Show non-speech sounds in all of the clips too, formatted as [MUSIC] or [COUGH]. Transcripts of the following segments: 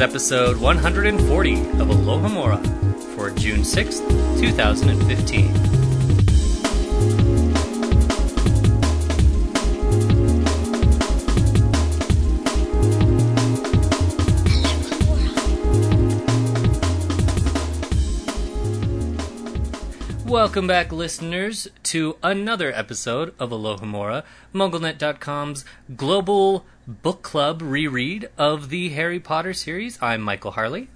Episode 140 of Alohomora for June 6th, 2015. Welcome back, listeners, to another episode of Alohomora, MuggleNet.com's global book club reread of the Harry Potter series. I'm Michael Harle.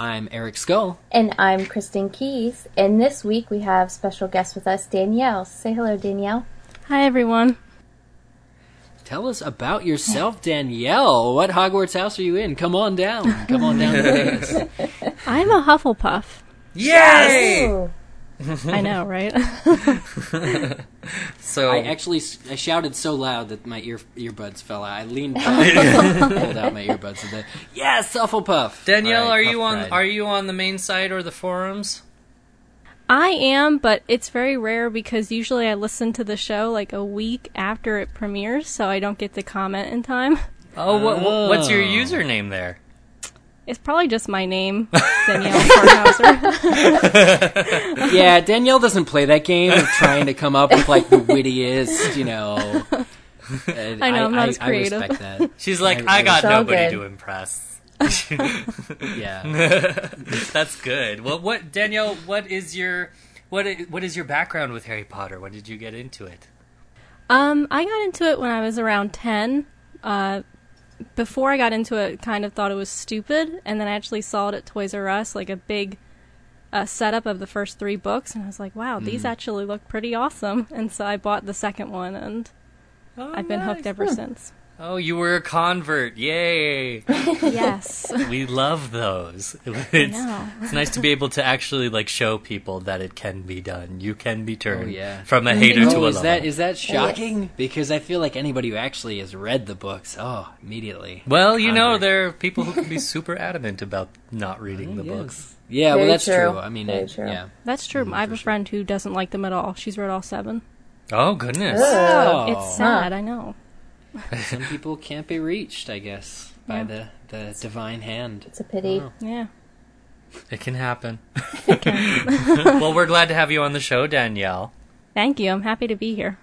I'm Eric Scull. And I'm Kristen Keys. And this week we have special guest with us, Danielle. Say hello, Danielle. Hi, everyone. Tell us about yourself, Danielle. What Hogwarts house are you in? Come on down. Come on down to Vegas. [LAUGHS] I'm a Hufflepuff. Yay! Ooh. I know, [LAUGHS] right? So, I actually I shouted so loud that my ear earbuds fell out. I leaned back, [LAUGHS] pulled out my earbuds, and then yes, Hufflepuff. Danielle, All right, are you on? Pride. Are you on the main site or the forums? I am, but it's very rare because usually I listen to the show like a week after it premieres, so I don't get to comment in time. Oh, what, what- what's your Oh. username there? It's probably just my name, Danielle Farnhauser. [LAUGHS] Yeah, Danielle doesn't play that game of trying to come up with like the wittiest, you know. I know, I'm not as creative. I respect that. She's like, I- I, got It's all nobody good. to impress. [LAUGHS] Yeah. [LAUGHS] That's good. Well, what Danielle? What is your what what is your background with Harry Potter? When did you get into it? um, I got into it when I was around 10. Uh, before I got into it, kind of thought it was stupid, and then I actually saw it at Toys R Us, like a big uh, setup of the first three books, and I was like, wow, these actually look pretty awesome. And so I bought the second one, and I've been hooked ever since. Oh, you were a convert! Yay! [LAUGHS] yes. we love those. [LAUGHS] It's, know. it's nice to be able to actually like show people that it can be done. You can be turned Oh, yeah. from a hater oh, to Oh, a is lover. that is that shocking? Because I feel like anybody who actually has read the books, oh, immediately. well, you know, there are people who can be super adamant about not [LAUGHS] reading the Yes. books. Yeah, Very well, that's true. true. I mean, Very it- true. yeah. That's true. Mm, I have a friend who doesn't like them at all. She's read all seven. Oh goodness! Oh, It's sad, I know. [LAUGHS] some people can't be reached, I guess, by Yeah. the the divine hand. It's a pity. Oh. Yeah. It can happen. [LAUGHS] well, we're glad to have you on the show, Danielle. Thank you. I'm happy to be here.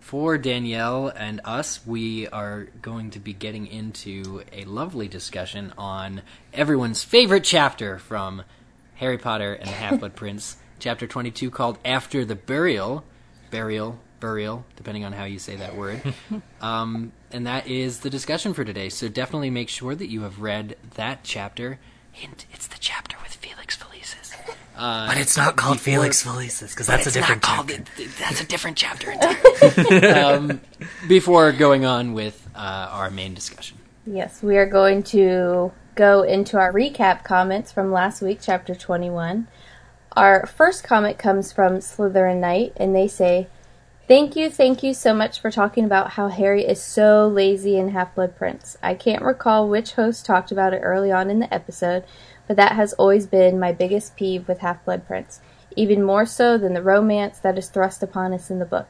For Danielle and us, we are going to be getting into a lovely discussion on everyone's favorite chapter from Harry Potter and the Half Blood Prince, [LAUGHS] chapter 22 called After the Burial. Burial, burial, depending on how you say that word. [LAUGHS] um, and that is the discussion for today. So definitely make sure that you have read that chapter. Hint, it's the chapter with Felix Felicis. [LAUGHS] Uh, But it's not called Before- Felix Felicis because that's a different not called. chapter. it- that's a different chapter entirely. [LAUGHS] um, before going on with uh, our main discussion. Yes, we are going to go into our recap comments from last week, chapter 21. Our first comment comes from Slytherin Knight, and they say, Thank you, thank you so much for talking about how Harry is so lazy in Half Blood Prince. I can't recall which host talked about it early on in the episode, but that has always been my biggest peeve with Half Blood Prince, even more so than the romance that is thrust upon us in the book.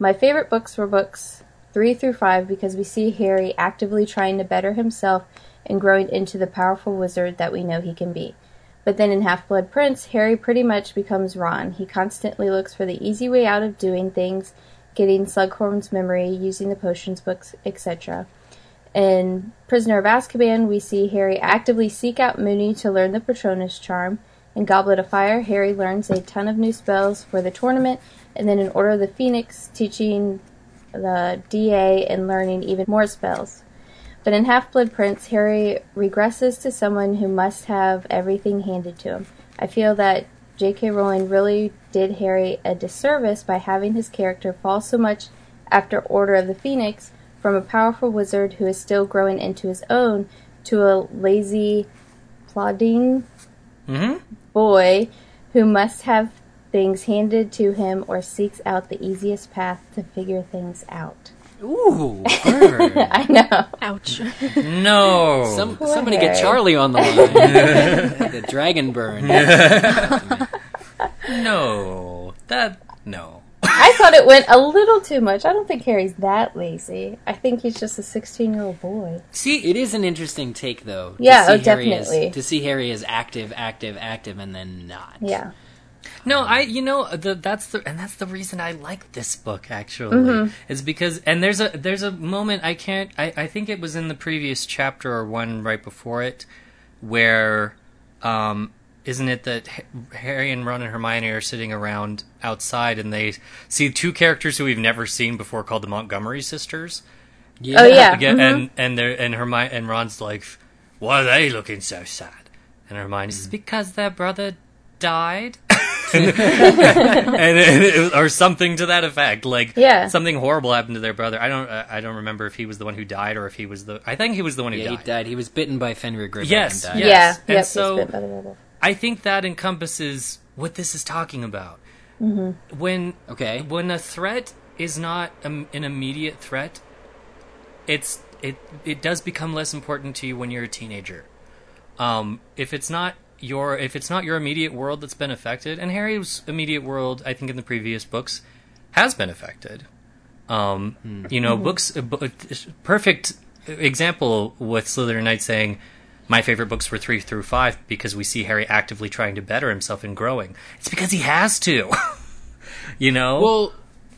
My favorite books were books 3 through 5 because we see Harry actively trying to better himself and growing into the powerful wizard that we know he can be. But then in Half Blood Prince, Harry pretty much becomes Ron. He constantly looks for the easy way out of doing things, getting Slughorn's memory, using the potions books, etc. In Prisoner of Azkaban, we see Harry actively seek out Moony to learn the Patronus charm. In Goblet of Fire, Harry learns a ton of new spells for the tournament, and then in Order of the Phoenix, teaching the DA and learning even more spells. But in Half Blood Prince, Harry regresses to someone who must have everything handed to him. I feel that J.K. Rowling really did Harry a disservice by having his character fall so much after Order of the Phoenix from a powerful wizard who is still growing into his own to a lazy, plodding Mm-hmm. boy who must have things handed to him or seeks out the easiest path to figure things out. Ooh, [LAUGHS] burn. I know. Ouch. No. Some, Poor somebody get Harry. Charlie on the [LAUGHS] line. the dragon burn. no. That no. I thought it went a little too much. I don't think Harry's that lazy. I think he's just a 16 year old boy. See, It is an interesting take, though. to Yeah, see oh, Harry as- definitely. to see Harry as active, active, active, and then not. Yeah. No, I you know the, that's the and that's the reason I like this book actually is because and there's a there's a moment I can't I, I think it was in the previous chapter or one right before it where um isn't it that Harry and Ron and Hermione are sitting around outside and they see two characters who we've never seen before called the Montgomery sisters Yeah. Oh, yeah. Again, mhm. and and they're and Hermione and Ron's like, why are they looking so sad? And Hermione says, because their brother died, [LAUGHS] and, and it or something to that effect. Like, Yeah. something horrible happened to their brother. I don't I I don't remember if he was the one who died or if he was the. I think he was the one who Yeah, he died. died. He was bitten by Fenrir Greyback Yes, and died. yes. Yeah. and yep, so- he's bit by the werewolf. I think that encompasses what this is talking about. When Okay. when a threat is not um, an immediate threat, it's it it does become less important to you when you're a teenager. Um, if it's not your if it's not your immediate world that's been affected, and Harry's immediate world, I think in the previous books, has been affected. Um, You know, books uh, bu- perfect example with Slytherin Knight saying. My favorite books were three through five because we see Harry actively trying to better himself and growing. It's because he has to, [LAUGHS] you know. Well,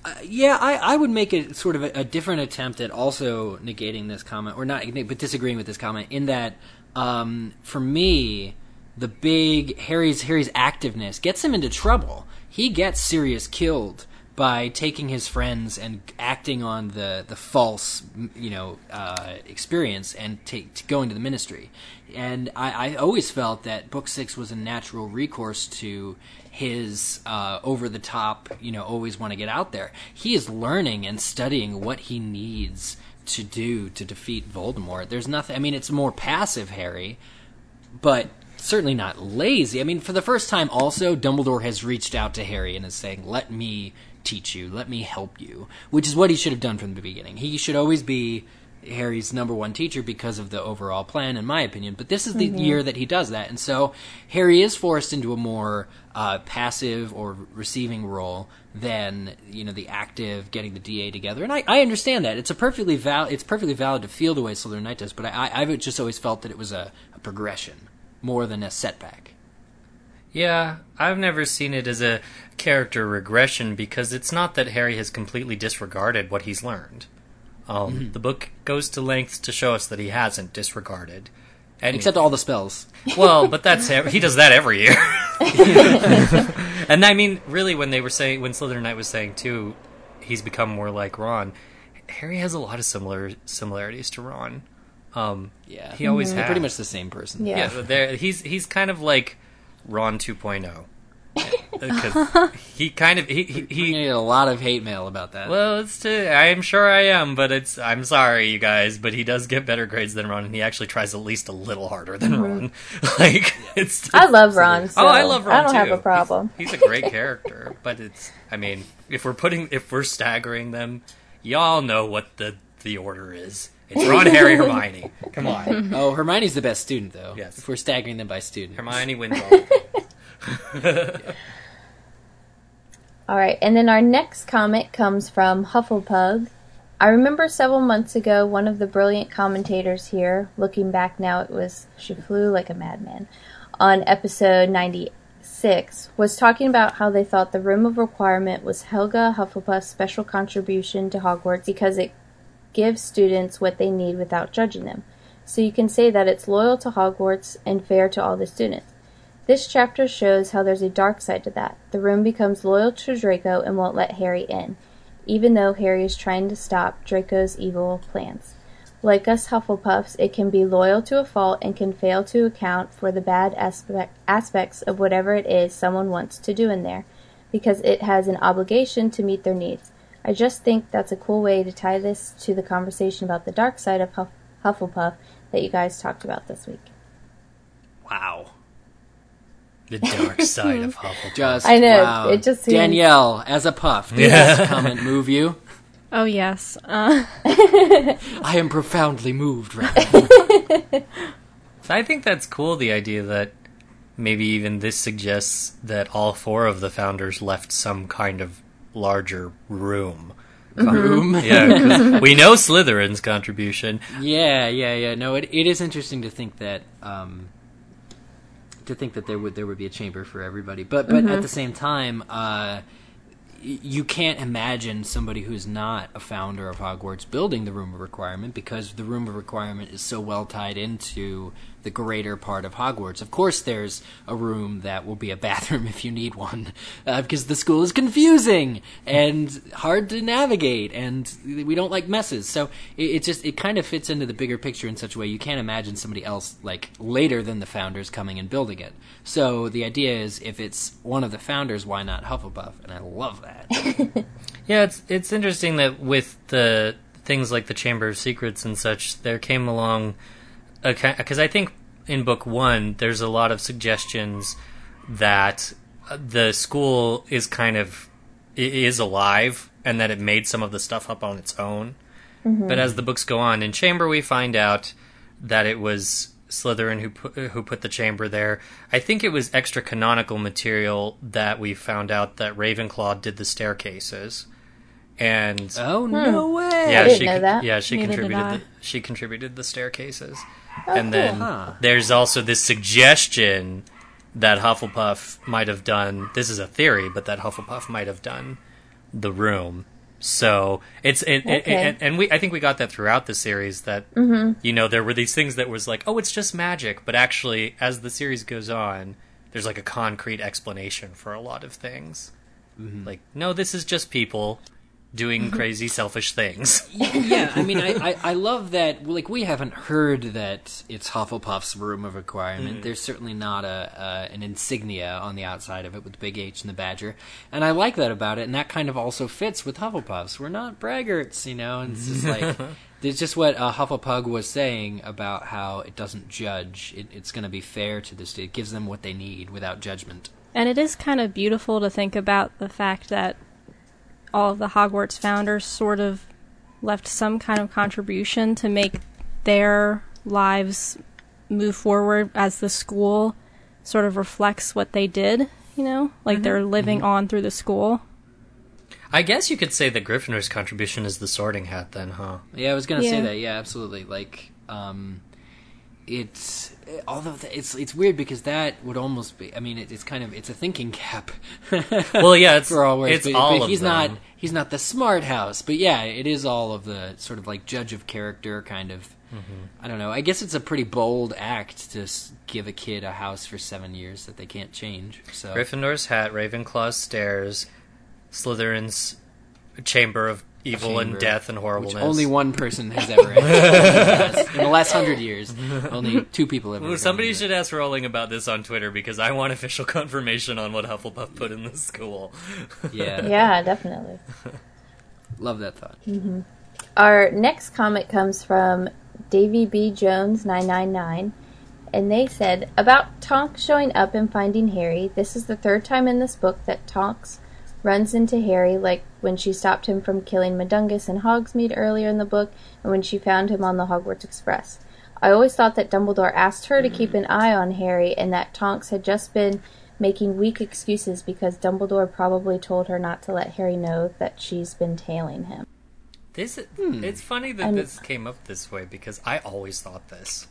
uh, yeah, I, I would make it sort of a, a different attempt at also negating this comment, or not, but disagreeing with this comment. In that, um, for me, the big Harry's Harry's activeness gets him into trouble. He gets Sirius killed by taking his friends and acting on the the false, you know, uh, experience and take going to the Ministry. And I, I always felt that Book Six was a natural recourse to his uh, over the top, you know, always want to get out there. He is learning and studying what he needs to do to defeat Voldemort. There's nothing. I mean, it's more passive Harry, but certainly not lazy. I mean, for the first time, also Dumbledore has reached out to Harry and is saying, "Let me teach you. Let me help you," which is what he should have done from the beginning. He should always be Harry's number one teacher because of the overall plan, in my opinion. But this is the year that he does that, and so Harry is forced into a more uh, passive or receiving role than you know the active getting the DA together. And I, I understand that it's a perfectly val it's perfectly valid to feel the way Slytherin Knight does. But I, I I've just always felt that it was a, a progression more than a setback. Yeah, I've never seen it as a character regression because it's not that Harry has completely disregarded what he's learned. Um, The book goes to lengths to show us that he hasn't disregarded. And Except all the spells. well, but that's [LAUGHS] he does that every year. [LAUGHS] and I mean, really, when they were saying when Slytherin Knight was saying too, he's become more like Ron. Harry has a lot of similar similarities to Ron. Um, Yeah, He always They're has. pretty much the same person. Yeah. yeah, there he's he's kind of like Ron 2.0 [LAUGHS] because he kind of he he, You he get a lot of hate mail about that. well it's to, I'm sure I am but it's I'm sorry you guys but he does get better grades than Ron and he actually tries at least a little harder than Ron [LAUGHS] like it's I love Ron. So oh I love Ron I don't too have a problem. he's, he's a great character but it's I mean if we're putting if we're staggering them y'all know what the the order is it's Ron Harry Hermione come on [LAUGHS] oh, Hermione's the best student, though. Yes. If we're staggering them by student. Hermione wins all [LAUGHS] All right, and then our next comment comes from Hufflepug. I remember several months ago, one of the brilliant commentators here, looking back now, it was She Flew Like a Madman, on episode 96, was talking about how they thought the Room of Requirement was Helga Hufflepuff's special contribution to Hogwarts because it gives students what they need without judging them. So you can say that it's loyal to Hogwarts and fair to all the students. This chapter shows how there's a dark side to that. The room becomes loyal to Draco and won't let Harry in, even though Harry is trying to stop Draco's evil plans. Like us Hufflepuffs, it can be loyal to a fault and can fail to account for the bad aspect, aspects of whatever it is someone wants to do in there, because it has an obligation to meet their needs. I just think that's a cool way to tie this to the conversation about the dark side of Huff- Hufflepuff that you guys talked about this week. Wow. the dark [LAUGHS] side of Hufflepuff. Just I know, wow. it just seems- Danielle as a puff. Does Yeah. this comment move you? [LAUGHS] Oh yes. Uh, [LAUGHS] I am profoundly moved right now. I think that's cool. The idea that maybe even this suggests that all four of the founders left some kind of larger room. Room. [LAUGHS] Yeah, 'cause we know Slytherin's contribution. Yeah, yeah, yeah. No, it, it is interesting to think that um, to think that there would there would be a chamber for everybody, but but at the same time, uh, you can't imagine somebody who's not a founder of Hogwarts building the room of requirement because the room of requirement is so well tied into the greater part of Hogwarts. Of course, there's a room that will be a bathroom [LAUGHS] if you need one, uh, because the school is confusing and hard to navigate, and we don't like messes. So it, it just it kind of fits into the bigger picture in such a way you can't imagine somebody else like later than the founders coming and building it. So the idea is if it's one of the founders, why not Hufflepuff? And I love that. [LAUGHS] Yeah, it's it's interesting that with the things like the Chamber of Secrets and such, there came along because I think in book one there's a lot of suggestions that uh, the school is kind of is alive and that it made some of the stuff up on its own. But as the books go on in Chamber, we find out that it was Slytherin who put, who put the chamber there. I think it was extra canonical material that we found out that Ravenclaw did the staircases, and oh no way! yeah, I didn't she know that. yeah she Neither contributed the, she contributed the staircases, Oh, and then Huh. there's also this suggestion that Hufflepuff might have done. This is a theory, but that Hufflepuff might have done the room. So it's it, it- Okay. and, and we I think we got that throughout the series that mm-hmm. you know there were these things that was like oh it's just magic, but actually as the series goes on, there's like a concrete explanation for a lot of things. Mm-hmm. Like no, this is just people doing crazy selfish things. [LAUGHS] yeah, I mean, I, I, I [LAUGHS] love that. Like, we haven't heard that it's Hufflepuff's room of requirement. There's certainly not a uh, an insignia on the outside of it with the big H and the badger, and I like that about it. And that kind of also fits with Hufflepuffs. We're not braggarts, you know. And it's just like [LAUGHS] it's just what uh, Hufflepug was saying about how it doesn't judge. It, it's going to be fair to the state. It gives them what they need without judgment. And it is kind of beautiful to think about the fact that all of the Hogwarts founders sort of left some kind of contribution to make their lives move forward as the school sort of reflects what they did, you know? Like they're living on through the school. I guess you could say that Gryffindor's contribution is the sorting hat, then, huh? Yeah, I was gonna say that. Yeah, absolutely. Like, um, it's although th- it's it's weird because that would almost be. I mean, it, it's kind of it's a thinking cap. [LAUGHS] Well, yeah, it's for all words, it's but, all but of he's them. not he's not the smart house. But yeah, it is all of the sort of like judge of character kind of. Mm-hmm. I don't know. I guess it's a pretty bold act to give a kid a house for seven years that they can't change. So Gryffindor's hat, Ravenclaw's stairs, Slytherin's chamber of evil and death and which horribleness. only one person has ever [LAUGHS] entered in the last hundred years. Only two people have. Ooh, ever somebody entered it. should ask Rowling about this on Twitter because I want official [LAUGHS] confirmation on what Hufflepuff put in the school. Yeah, [LAUGHS] Yeah, definitely. love that thought. Mm-hmm. Our next comment comes from Davy B. Jones 999, and they said about Tonks showing up and finding Harry. This is the third time in this book that Tonks runs into Harry, like when she stopped him from killing Mundungus in Hogsmeade earlier in the book, and when she found him on the Hogwarts Express. I always thought that Dumbledore asked her to keep an eye on Harry, and that Tonks had just been making weak excuses because Dumbledore probably told her not to let Harry know that she's been tailing him. This Hmm. it's funny that I'm- this came up this way because I always thought this.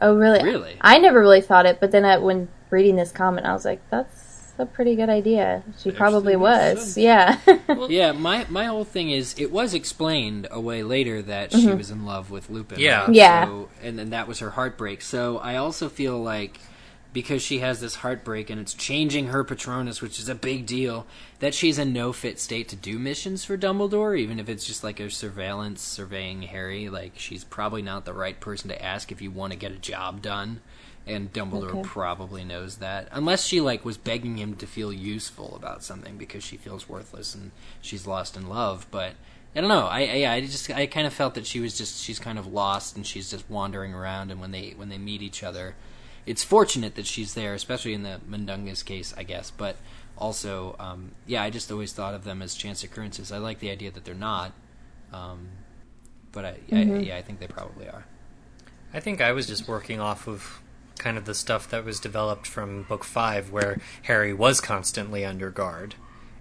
Oh, really? Really? I never really thought it, but then I, when reading this comment, I was like, that's a pretty good idea. She probably was. sense. Yeah. [LAUGHS] Yeah, my my whole thing is it was explained away later that she mm-hmm. was in love with Lupin. Yeah. right? Yeah. So, and then that was her heartbreak. So I also feel like because she has this heartbreak and it's changing her Patronus, which is a big deal, that she's in no fit state to do missions for Dumbledore, even if it's just like a surveillance surveying Harry. Like she's probably not the right person to ask if you want to get a job done. And Dumbledore Okay. probably knows that, unless she like was begging him to feel useful about something because she feels worthless and she's lost in love. But I don't know. I, I I just I kind of felt that she was just she's kind of lost and she's just wandering around. And when they when they meet each other, it's fortunate that she's there, especially in the Mundungus case, I guess. But also, um, yeah, I just always thought of them as chance occurrences. I like the idea that they're not, um, but I, I yeah I think they probably are. I think I was just working off of kind of the stuff that was developed from book five, where Harry was constantly under guard,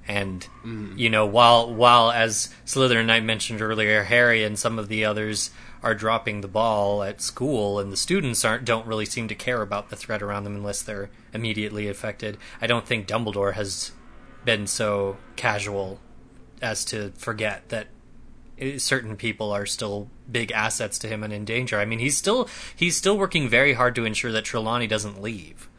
And mm. you know, while while as Slytherin Knight mentioned earlier, Harry and some of the others are dropping the ball at school, and the students aren't don't really seem to care about the threat around them unless they're immediately affected. I don't think Dumbledore has been so casual as to forget that certain people are still big assets to him and in danger. I mean, he's still he's still working very hard to ensure that Trelawney doesn't leave,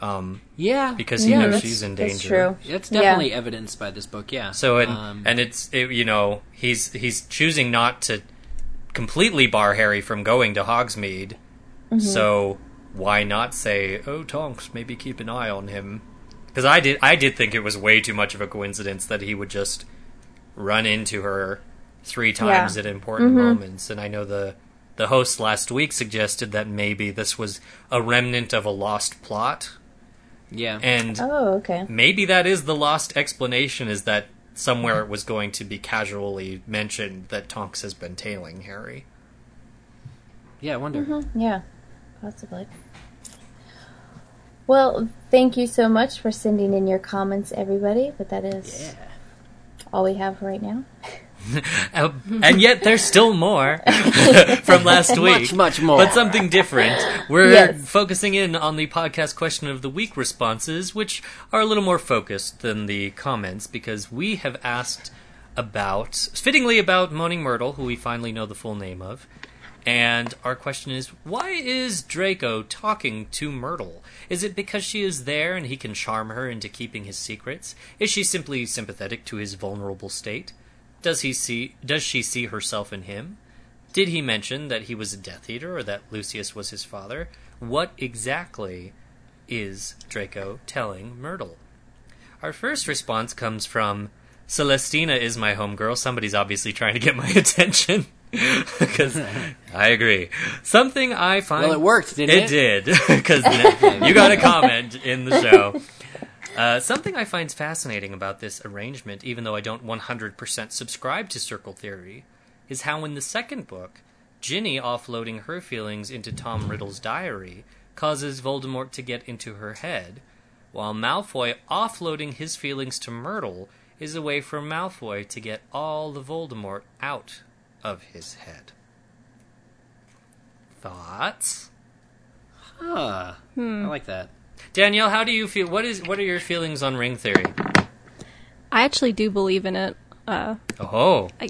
um, Yeah, because he Yeah, knows she's in danger. that's danger. true. it's Yeah. definitely evidenced by this book. Yeah. So and Um, and it's it, you know he's he's choosing not to completely bar Harry from going to Hogsmeade. So why not say, "Oh, Tonks, maybe keep an eye on him"? Because I did I did think it was way too much of a coincidence that he would just run into her three times Yeah. at important mm-hmm. moments. And I know the the host last week suggested that maybe this was a remnant of a lost plot, yeah. and Oh, okay. maybe that is the lost explanation is that somewhere it was going to be casually mentioned that Tonks has been tailing Harry. yeah, I wonder. Mm-hmm. Yeah, possibly. Well, thank you so much for sending in your comments, everybody. But that is Yeah. all we have right now. [LAUGHS] [LAUGHS] Uh, and yet there's still more [LAUGHS] from last week. Much, much more. But something different. We're Yes. focusing in on the podcast question of the week responses, which are a little more focused than the comments because we have asked about, fittingly about Moaning Myrtle, who we finally know the full name of. And our question is why is Draco talking to Myrtle? Is it because she is there and he can charm her into keeping his secrets? Is she simply sympathetic to his vulnerable state? Does he see does she see herself in him? Did he mention that he was a Death Eater or that Lucius was his father? What exactly is Draco telling Myrtle? Our first response comes from Celestina is my homegirl. Somebody's obviously trying to get my [LAUGHS] attention. [LAUGHS] Because I agree. Something I find. Well, it worked, didn't It it? did. [LAUGHS] Because you got a comment in the show. Uh, something I find fascinating about this arrangement, even though I don't 100% subscribe to Circle Theory, is how in the second book, Ginny offloading her feelings into Tom Riddle's diary causes Voldemort to get into her head, while Malfoy offloading his feelings to Myrtle is a way for Malfoy to get all the Voldemort out of his head. Thoughts? Huh. Hmm. I like that. Danielle, how do you feel? What is what are your feelings on ring theory? I actually do believe in it. Uh, Oh, I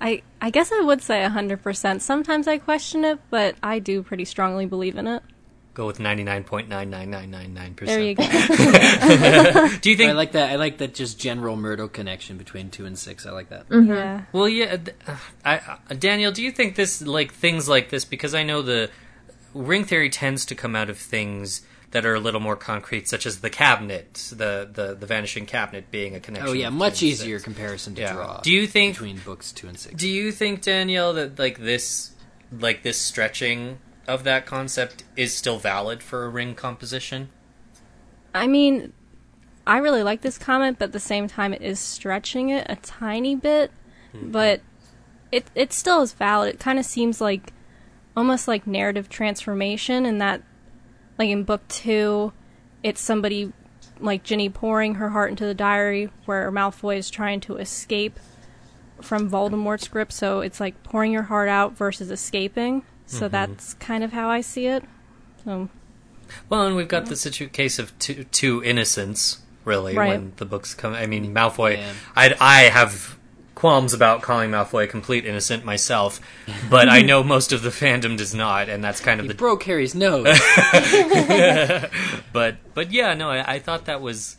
I I guess I would say hundred percent. Sometimes I question it, but I do pretty strongly believe in it. go with ninety nine point nine nine nine nine nine percent. There you go. [LAUGHS] Do you think I like that. I like that just general Myrtle connection between two and six. I like that. Mm-hmm. Yeah. well, yeah. Uh, th- uh, I, uh, I, Daniel, do you think this like things like this? Because I know the ring theory tends to come out of things that are a little more concrete, such as the cabinet, the the, the vanishing cabinet being a connection. Oh yeah, much easier six. comparison to Yeah. draw. Do you think- between books two and six? Do you think Danielle that like this, like this stretching of that concept is still valid for a ring composition? I mean, I really like this comment, but at the same time, it is stretching it a tiny bit. Hmm. But it it still is valid. It kind of seems like almost like narrative transformation, and that, like in book two, it's somebody like Ginny pouring her heart into the diary, where Malfoy is trying to escape from Voldemort's grip. So it's like pouring your heart out versus escaping. So mm-hmm. that's kind of how I see it. So Well, and we've got the situ- case of two, two innocents, really, Right. when the books come. I mean, Malfoy. Yeah. I I have qualms about calling Malfoy a complete innocent myself, but I know most of the fandom does not, and that's kind of He the. broke Harry's nose. [LAUGHS] But but yeah, no, I, I thought that was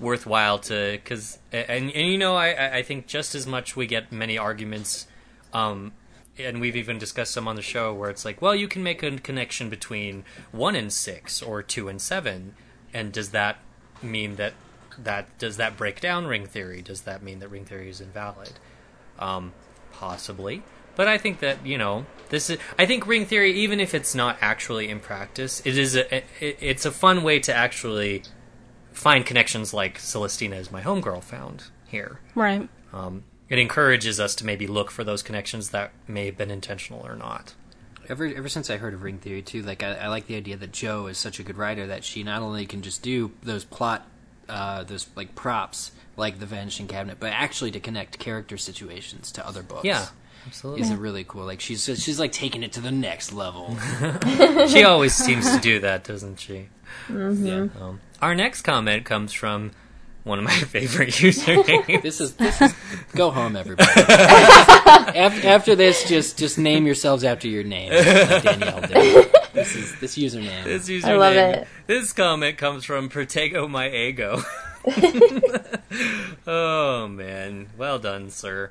worthwhile to because and and you know I I think just as much we get many arguments. Um, and we've even discussed some on the show where it's like, well, you can make a connection between one and six or two and seven, and does that mean that that does that break down ring theory? Does that mean that ring theory is invalid? Um, possibly, but I think that you know this is. I think ring theory, even if it's not actually in practice, it is a. It, it's a fun way to actually find connections like Celestina, is my homegirl, found here. right. Um, it encourages us to maybe look for those connections that may have been intentional or not. ever ever since I heard of ring theory too, like I, I like the idea that Joe is such a good writer that she not only can just do those plot uh, those like props like the vanishing cabinet, but actually to connect character situations to other books. Yeah, absolutely. Is it really cool? Like she's she's like taking it to the next level. [LAUGHS] she always seems to do that, doesn't she? yeah. Um, our next comment comes from one of my [LAUGHS] favorite usernames. This is this is go home, everybody. [LAUGHS] after, after this, just just name yourselves after your name, like Danielle did. This is this username. This username. I love it. This comment comes from Protego My Ego. [LAUGHS] oh man, well done, sir.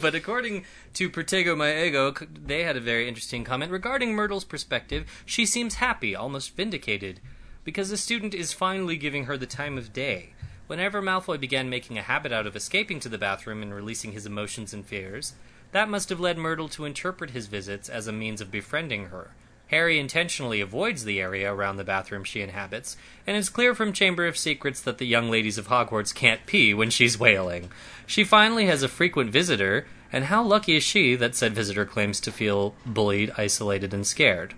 but according to Protego My Ego, they had a very interesting comment regarding Myrtle's perspective. She seems happy, almost vindicated, because the student is finally giving her the time of day. Whenever Malfoy began making a habit out of escaping to the bathroom and releasing his emotions and fears, that must have led Myrtle to interpret his visits as a means of befriending her. Harry intentionally avoids the area around the bathroom she inhabits, and it's clear from Chamber of Secrets that the young ladies of Hogwarts can't pee when she's wailing. She finally has a frequent visitor, and how lucky is she that said visitor claims to feel bullied, isolated, and scared?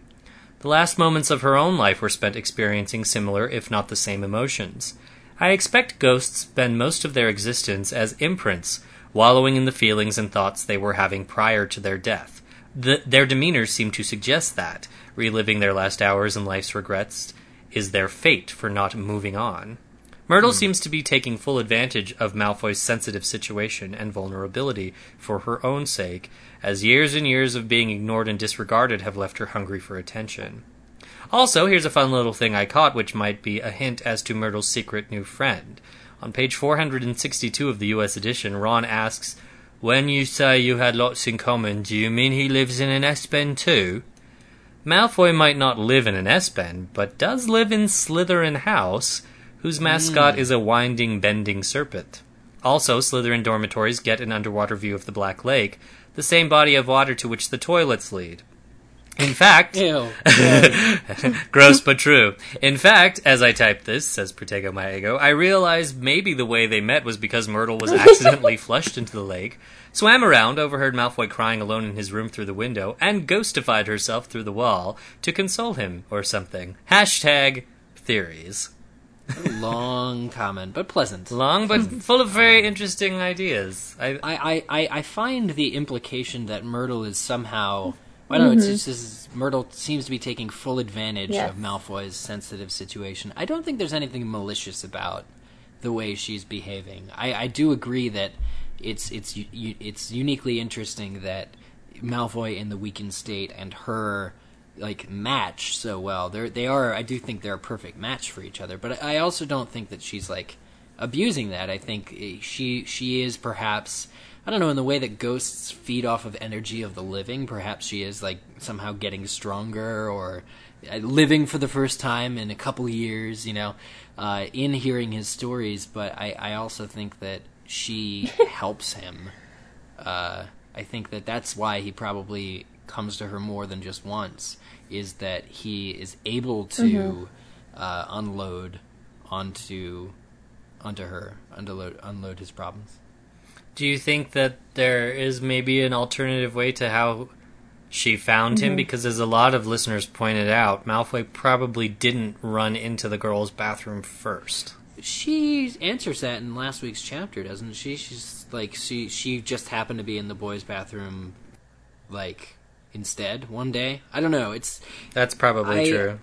The last moments of her own life were spent experiencing similar, if not the same, emotions. I expect ghosts spend most of their existence as imprints, wallowing in the feelings and thoughts they were having prior to their death. The, their demeanors seem to suggest that reliving their last hours and life's regrets is their fate for not moving on. Myrtle hmm. seems to be taking full advantage of Malfoy's sensitive situation and vulnerability for her own sake, as years and years of being ignored and disregarded have left her hungry for attention. Also, here's a fun little thing I caught, which might be a hint as to Myrtle's secret new friend. On page 462 of the US edition, Ron asks, When you say you had lots in common, do you mean he lives in an S-Bend too? Malfoy might not live in an S-Bend, but does live in Slytherin House, whose mascot hmm. is a winding, bending serpent. Also, Slytherin dormitories get an underwater view of the Black Lake, the same body of water to which the toilets lead. In fact. [LAUGHS] Gross but true. In fact, as I typed this, says Protego My Ego, I realized maybe the way they met was because Myrtle was [LAUGHS] accidentally flushed into the lake, swam around, overheard Malfoy crying alone in his room through the window, and ghostified herself through the wall to console him or something. Hashtag theories. [LAUGHS] Long comment, but pleasant. Long but full of very interesting ideas. I, I, I, I find the implication that Myrtle is somehow. I don't know. It's just Myrtle seems to be taking full advantage Yes. of Malfoy's sensitive situation. I don't think there's anything malicious about the way she's behaving. I, I do agree that it's it's u- it's uniquely interesting that Malfoy in the weakened state and her like match so well. They're they are. I do think they're a perfect match for each other. But I also don't think that she's like abusing that. I think eh, she she is perhaps I don't know in the way that ghosts feed off of energy of the living. Perhaps she is like somehow getting stronger or uh, living for the first time in a couple years. You know, uh, in hearing his stories. But I I also think that she [LAUGHS] helps him. Uh, I think that that's why he probably comes to her more than just once. Is that he is able to uh, unload onto onto her, unload unload his problems. Do you think that there is maybe an alternative way to how she found him? Because as a lot of listeners pointed out, Malfoy probably didn't run into the girl's bathroom first. She answers that in last week's chapter, doesn't she? She's like she she just happened to be in the boys' bathroom, like instead one day. I don't know. It's That's probably I- true.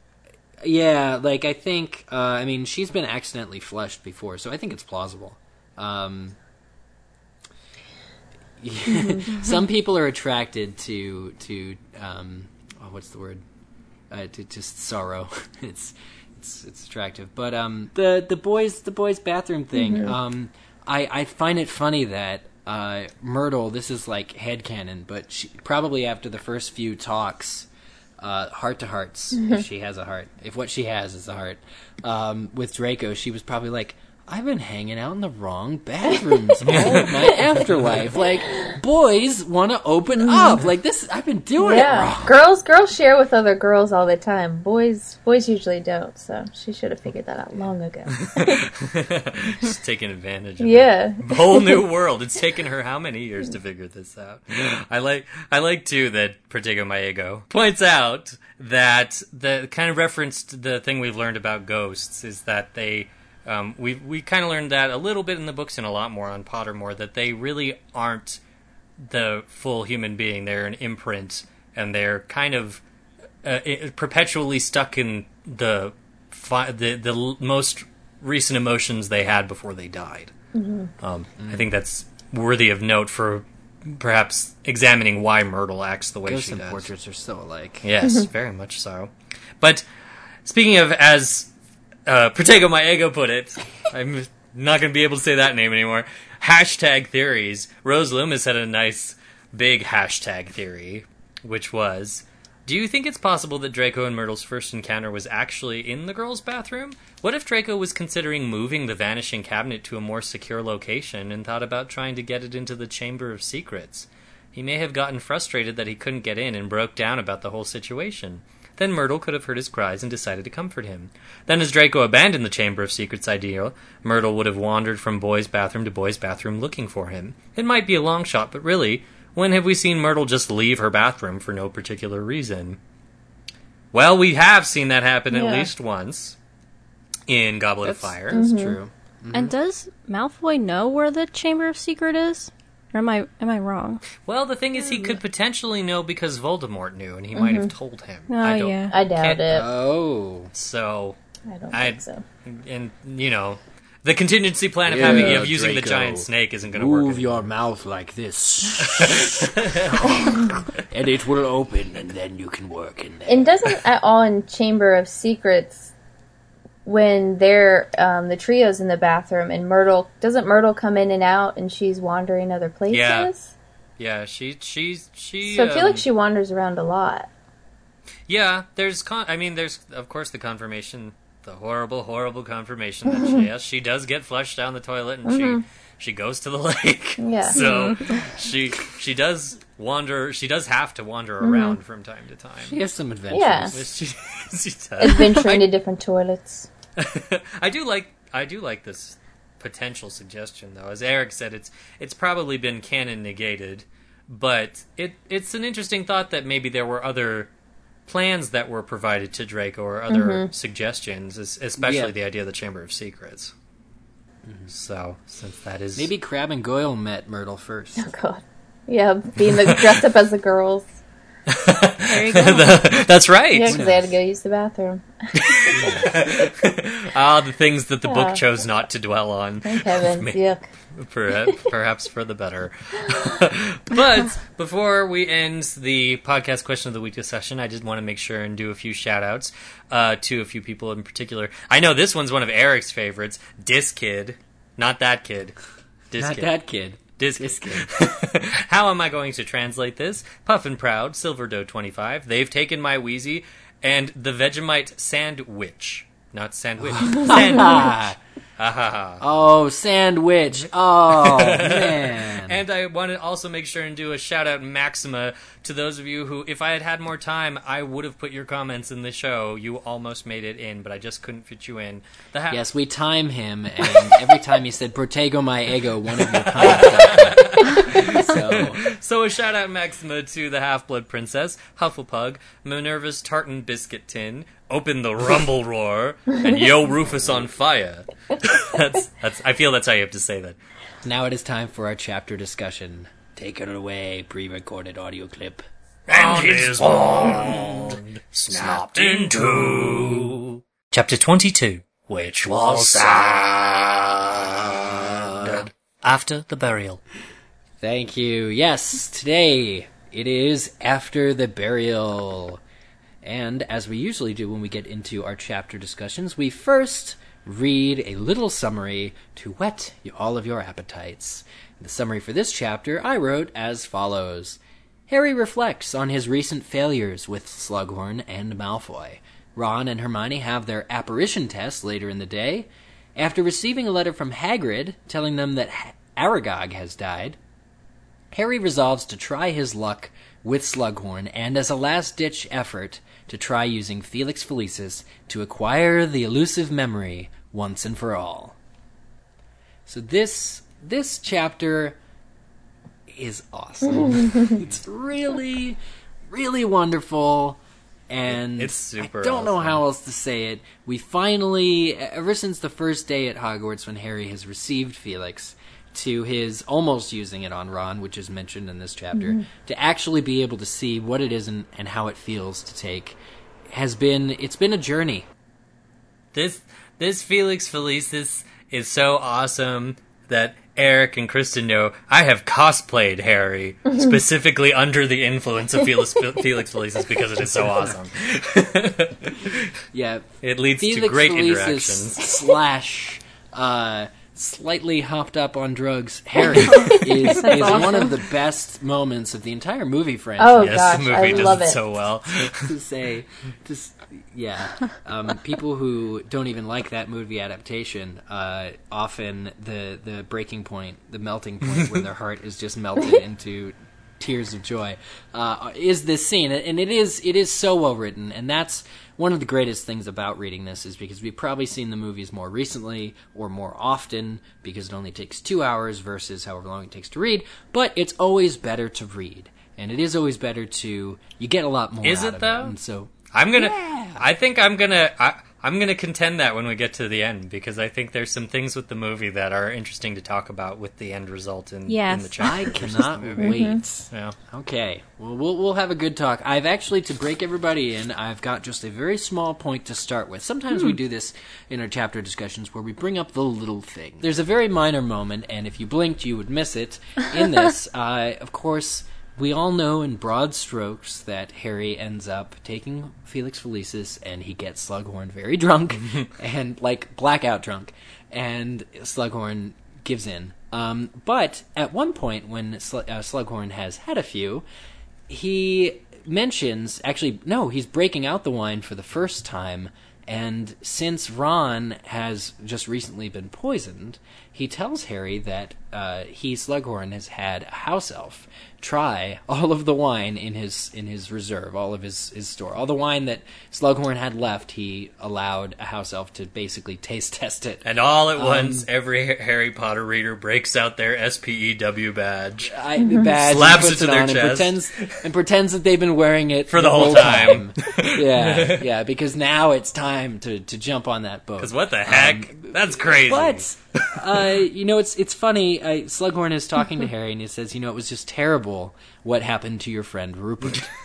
yeah, like I think. Uh, I mean, she's been accidentally flushed before, so I think it's plausible. Um, [LAUGHS] some people are attracted to to um, oh, what's the word? Uh, to just sorrow. [LAUGHS] it's it's it's attractive, but um, the the boys the boys bathroom thing. Um, I I find it funny that uh, Myrtle. This is like headcanon, but she, probably after the first few talks uh, heart to hearts, if she has a heart. If what she has is a heart. Um, with Draco, she was probably like, I've been hanging out in the wrong bathrooms all of my [LAUGHS] afterlife. Like, boys want to open mm. up. Like, this, I've been doing it wrong. girls girls share with other girls all the time. Boys boys usually don't. So she should have figured that out long ago. [LAUGHS] She's taking advantage of yeah. a whole new [LAUGHS] world. It's taken her how many years to figure this out? I like I like too that Protego My Ego points out that the kind of referenced the thing we've learned about ghosts is that they Um, we we kind of learned that a little bit in the books and a lot more on Pottermore that they really aren't the full human being. They're an imprint, and they're kind of uh, i perpetually stuck in the fi- the the l- most recent emotions they had before they died. Um, I think that's worthy of note for perhaps examining why Myrtle acts the way Ghosts she and does. portraits are so alike. Yes, [LAUGHS] very much so. But speaking of, as uh, Protego My Ego put it, I'm not going to be able to say that name anymore. Hashtag theories. Rose Loomis had a nice big hashtag theory, which was. Do you think it's possible that Draco and Myrtle's first encounter was actually in the girls' bathroom? What if Draco was considering moving the vanishing cabinet to a more secure location and thought about trying to get it into the Chamber of Secrets? He may have gotten frustrated that he couldn't get in and broke down about the whole situation. Then Myrtle could have heard his cries and decided to comfort him. Then, as Draco abandoned the Chamber of Secrets idea, Myrtle would have wandered from boy's bathroom to boy's bathroom looking for him. It might be a long shot, but really, when have we seen Myrtle just leave her bathroom for no particular reason? Well, we have seen that happen at least once in Goblet of That's, Fire. that's true. Mm-hmm. And does Malfoy know where the Chamber of Secret is? Or am I am I wrong? Well, the thing is, he could mm. potentially know because Voldemort knew, and he might mm-hmm. have told him. Oh I don't, yeah. I doubt it. Oh. So, I don't I- think so. and you know, the contingency plan of having Yeah, of using the Draco. giant snake isn't going to work. Move your mouth like this. [LAUGHS] and it will open, and then you can work in there. And doesn't at all in Chamber of Secrets when they're um, the trio's in the bathroom and Myrtle doesn't Myrtle come in and out and she's wandering other places? Yeah. Yeah, she she's she. So I feel um, like she wanders around a lot. Yeah, there's con. I mean, there's of course the confirmation, the horrible, horrible confirmation that she [LAUGHS] yes, she does get flushed down the toilet and she she goes to the [LAUGHS] lake. Yeah. So she she does wander. She does have to wander around from time to time. She has some adventures. Yeah. She, [LAUGHS] she does. Adventuring to different toilets. [LAUGHS] I do like I do like this potential suggestion though. As Eric said, it's it's probably been canon negated, but it it's an interesting thought that maybe there were other plans that were provided to Draco or other mm-hmm. suggestions, especially Yeah. the idea of the Chamber of Secrets. Mm-hmm. So, since that is Maybe Crabbe and Goyle met Myrtle first. Oh god. Yeah, being the, dressed up as the girls. There you [LAUGHS] go. that's right. Yeah, because they had to go use the bathroom. [LAUGHS] Ah, the things that the Yeah. book chose not to dwell on. Thank heavens. May- Yuck. [LAUGHS] perhaps, perhaps for the better. but before we end the podcast question of the week discussion, I did want to make sure and do a few shout outs uh, to a few people in particular. I know this one's one of Eric's favorites, Dis Kid. Not that kid. Dis Not Kid. that kid. Dis Dis [LAUGHS] How am I going to translate this? Puff and Proud, Silver Doe 25. They've taken my Wheezy, and the Vegemite Sandwich. Not sandwich. [LAUGHS] sandwich. Oh, sandwich. Oh, [LAUGHS] man. And I want to also make sure and do a shout out Maxima to those of you who, if I had had more time, I would have put your comments in the show. You almost made it in, but I just couldn't fit you in. The ha- Yes, we time him, and every time he said "Protego my ego," one of your comments. [LAUGHS] so So a shout out Maxima to the Half Blood Princess, Hufflepug, Minerva's Tartan Biscuit Tin, Open the Rumble Roar, and Yo Rufus on Fire. [LAUGHS] that's that's. I feel that's how you have to say that. now it is time for our chapter discussion. Take it away, pre-recorded audio clip. And his wand snapped in two. Chapter 22. Which was sad. After the burial. Thank you. Yes, today it is after the burial. And as we usually do when we get into our chapter discussions, we first read a little summary to whet all of your appetites. The summary for this chapter I wrote as follows Harry reflects on his recent failures with Slughorn and Malfoy. Ron and Hermione have their apparition test later in the day. After receiving a letter from Hagrid telling them that Ha- Aragog has died, Harry resolves to try his luck with Slughorn and, as a last ditch effort, to try using Felix Felicis to acquire the elusive memory once and for all. So this this chapter is awesome. [LAUGHS] it's really really wonderful And It's super I don't know how else to say it. We finally, ever since the first day at Hogwarts when Harry has received Felix, to his almost using it on Ron, which is mentioned in this chapter, mm-hmm. to actually be able to see what it is and, and how it feels to take, has been it's been a journey. This this Felix Felicis is so awesome that Eric and Kristen know I have cosplayed Harry [LAUGHS] specifically under the influence of Felix [LAUGHS] Felix Felicis because it is so awesome. Yeah, [LAUGHS] it leads to Felix great Felicis interactions. slash uh, slightly hopped up on drugs. [LAUGHS] Harry is, is one of the best moments of the entire movie franchise. Oh, Yes, gosh, the movie I does love it it. so well. [LAUGHS] to say, just yeah, um, people who don't even like that movie adaptation, uh, often the the breaking point, the melting point, where their heart is just melted [LAUGHS] into tears of joy, uh, is this scene, and it is it is so well written, and that's one of the greatest things about reading this is because we've probably seen the movies more recently or more often because it only takes two hours versus however long it takes to read, but it's always better to read. And it is always better to you get a lot more. Is out it, of though? And so I'm gonna. Yeah. I think I'm gonna. I, I'm gonna contend that when we get to the end because I think there's some things with the movie that are interesting to talk about with the end result in, in the chapter. I [LAUGHS] cannot the movie. wait. Yeah. Okay, well, we'll we'll have a good talk. I've actually to break everybody in. I've got just a very small point to start with. Sometimes we do this in our chapter discussions where we bring up the little thing. There's a very minor moment, and if you blinked, you would miss it. In [LAUGHS] this, uh, of course, we all know in broad strokes that Harry ends up taking Felix Felicis, and he gets Slughorn very [LAUGHS] drunk [LAUGHS] and like blackout drunk, and Slughorn gives in. Um, but at one point, when Sl- uh, Slughorn has had a few, he mentions actually no, he's breaking out the wine for the first time. And since Ron has just recently been poisoned, he tells Harry that uh, he Slughorn has had a house elf try all of the wine in his in his reserve, all of his, his store, all the wine that Slughorn had left. He allowed a house elf to basically [LAUGHS] taste test it. And all Um, at once, every Harry Potter reader breaks out their SPEW badge. I, badge Slaps it to it their on and pretends and pretends that they've been wearing it For the whole time. yeah, [LAUGHS] yeah, because now it's time to, to jump on that boat. Because what the heck? That's crazy. But [LAUGHS] uh, you know, it's it's funny. Uh, Slughorn is talking to Harry, and he says, "You know, it was just terrible what happened to your friend Rupert." [LAUGHS]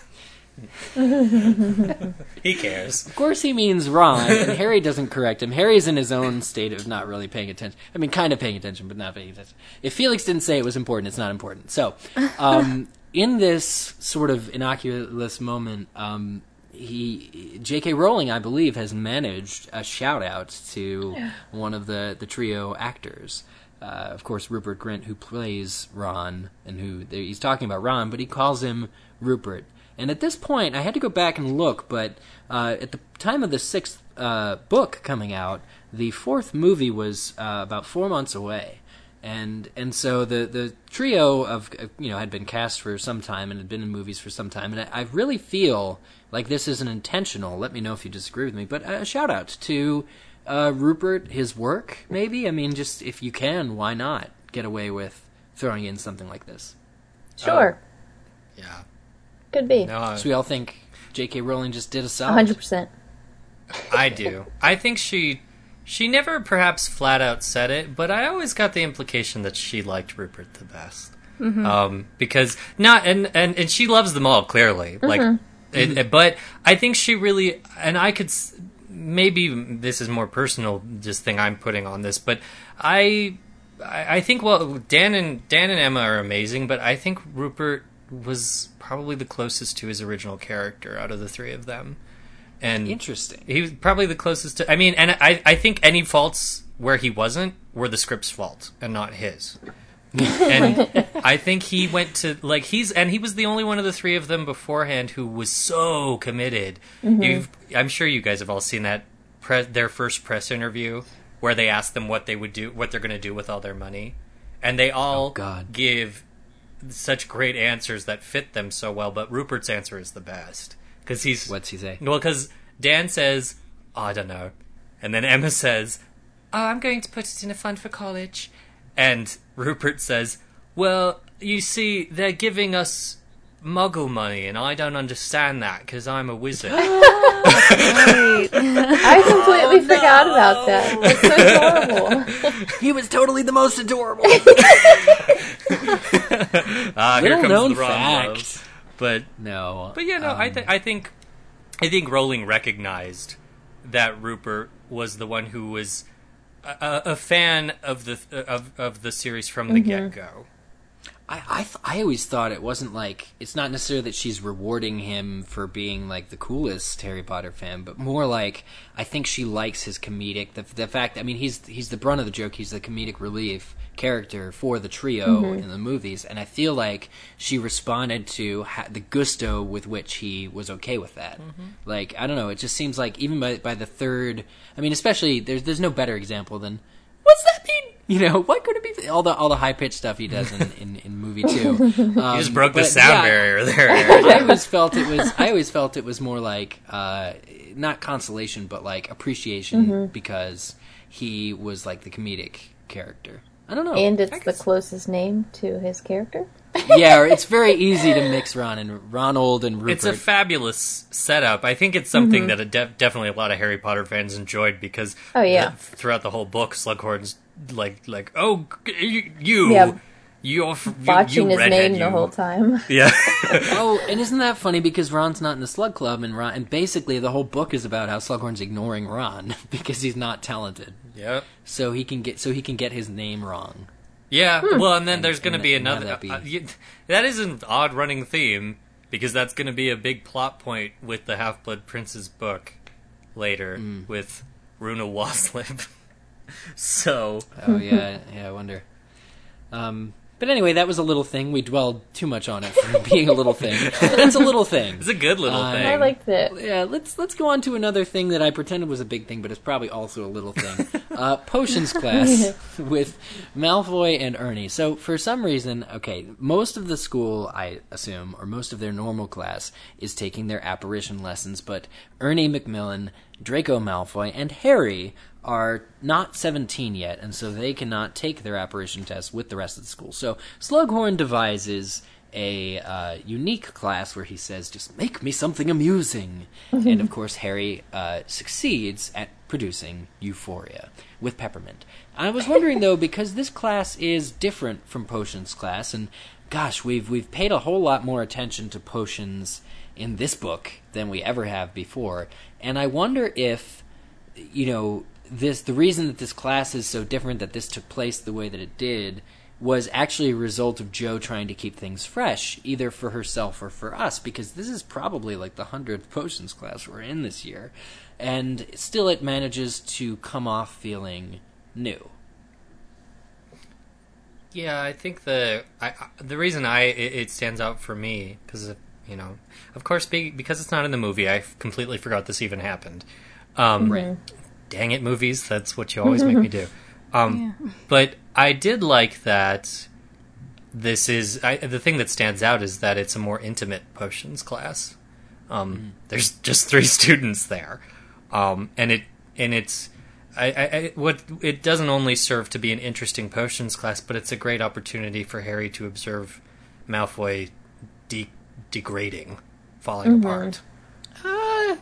He cares. Of course, he means Ron, and Harry doesn't correct him. Harry's in his own state of not really paying attention. I mean, kind of paying attention, but not paying attention. If Felix didn't say it was important, it's not important. So, um, [LAUGHS] in this sort of innocuous moment, um, he J.K. Rowling, I believe, has managed a shout out to one of the the trio actors. Uh, of course, Rupert Grint, who plays Ron, and who he's talking about Ron, but he calls him Rupert. And at this point, I had to go back and look, but uh, at the time of the sixth uh, book coming out, the fourth movie was uh, about four months away, and and so the the trio of uh, you know had been cast for some time and had been in movies for some time, and I, I really feel like this isn't intentional. Let me know if you disagree with me, but a shout out to uh, Rupert, his work, maybe. I mean, just if you can, why not get away with throwing in something like this? Sure. Yeah. Could be. No, I- So we all think J.K. Rowling just did a solid. 100%. I do. I think she she never perhaps flat out said it, but I always got the implication that she liked Rupert the best. Mm-hmm. Um, because not and, and and she loves them all clearly. Mm-hmm. Like, it, it- but I think she really and I could maybe this is more personal just thing I'm putting on this, but I I I think well Dan and Dan and Emma are amazing, but I think Rupert was probably the closest to his original character out of the three of them. And Interesting. he was probably the closest to. I mean, and I, I think any faults where he wasn't were the script's fault and not his. and [LAUGHS] I think he went to like he's and he was the only one of the three of them beforehand who was so committed. Mm-hmm. You've, I'm sure you guys have all seen that pre- their first press interview where they ask them what they would do, what they're going to do with all their money, and they all oh, God. give such great answers that fit them so well. But Rupert's answer is the best because he's What's he say? well, because Dan says, oh, I don't know. And then Emma says, oh, I'm going to put it in a fund for college. And Rupert says, well, you see, they're giving us muggle money, and I don't understand that because I'm a wizard. [LAUGHS] I completely Oh, forgot about that. That's so adorable. He was totally the most adorable. [LAUGHS] [LAUGHS] Ah, here Little comes known the wrong fact. love. But No, but yeah, no, I um, think I think I think Rowling recognized that Rupert was the one who was a, a, a fan of the of of the series from the get go. I I, th- I always thought it wasn't like it's not necessarily that she's rewarding him for being like the coolest Harry Potter fan, but more like I think she likes his comedic the the fact. I mean, he's he's the brunt of the joke. He's the comedic relief character for the trio mm-hmm. in the movies, and I feel like she responded to ha- the gusto with which he was okay with that. Mm-hmm. Like I don't know, it just seems like even by by the third, I mean, especially there's there's no better example than what's that mean? You know, what could it be? All the all the high pitched stuff he does in, in, in movie two. [LAUGHS] Um, You just broke the sound yeah, barrier there. [LAUGHS] I always felt it was. I always felt it was more like uh, not consolation, but like appreciation because he was like the comedic character. I don't know. And it's the closest name to his character. [LAUGHS] yeah, it's very easy to mix Ron and Ronald and Rupert. It's a fabulous setup. I think it's something that a def- definitely a lot of Harry Potter fans enjoyed because Mm-hmm. Oh, yeah. the- throughout the whole book, Slughorn's like like oh g- you Yeah. you're f- you, you his redhead, name the whole time. [LAUGHS] Yeah, [LAUGHS] oh, and isn't that funny? Because Ron's not in the Slug Club, and Ron, and basically the whole book is about how Slughorn's ignoring Ron [LAUGHS] because he's not talented, yep. so he can get so he can get his name wrong. Yeah, Hmm. well, and then there's going to be another. that be- uh, you- that is an odd running theme because that's going to be a big plot point with the Half Blood Prince's book later Hmm. with Runa Waslip. [LAUGHS] so Oh yeah, yeah. I wonder. Um, but anyway, that was a little thing. We dwelled too much on it for being a little thing. [LAUGHS] But it's a little thing. it's a good little Uh, thing. I liked it. Yeah, let's let's go on to another thing that I pretended was a big thing, but it's probably also a little thing. [LAUGHS] uh, potions class with Malfoy and Ernie. So for some reason, okay, most of the school, I assume, or most of their normal class is taking their apparition lessons, but Ernie Macmillan, Draco Malfoy, and Harry are not 17 yet, and so they cannot take their apparition test with the rest of the school. So Slughorn devises a uh, unique class where he says, "Just make me something amusing," and of course Harry uh, succeeds at producing Euphoria with peppermint. I was wondering though, because this class is different from potions class, and gosh, we've we've paid a whole lot more attention to potions in this book than we ever have before, and I wonder if you know this the reason that this class is so different that this took place the way that it did was actually a result of Joe trying to keep things fresh, either for herself or for us, because this is probably like the hundredth potions class we're in this year, and still it manages to come off feeling new. Yeah, I think the I, I- the reason I it, it stands out for me because you know, of course, be, because it's not in the movie, I completely forgot this even happened. Um, Right. Dang it, movies! That's what you always make me do. [LAUGHS] Um, But I did like that. This is I, the thing that stands out is that it's a more intimate potions class. Um, There's just three [LAUGHS] students there, um, and it and it's I, I, I what it doesn't only serve to be an interesting potions class, but it's a great opportunity for Harry to observe Malfoy de- degrading, falling apart. Uh,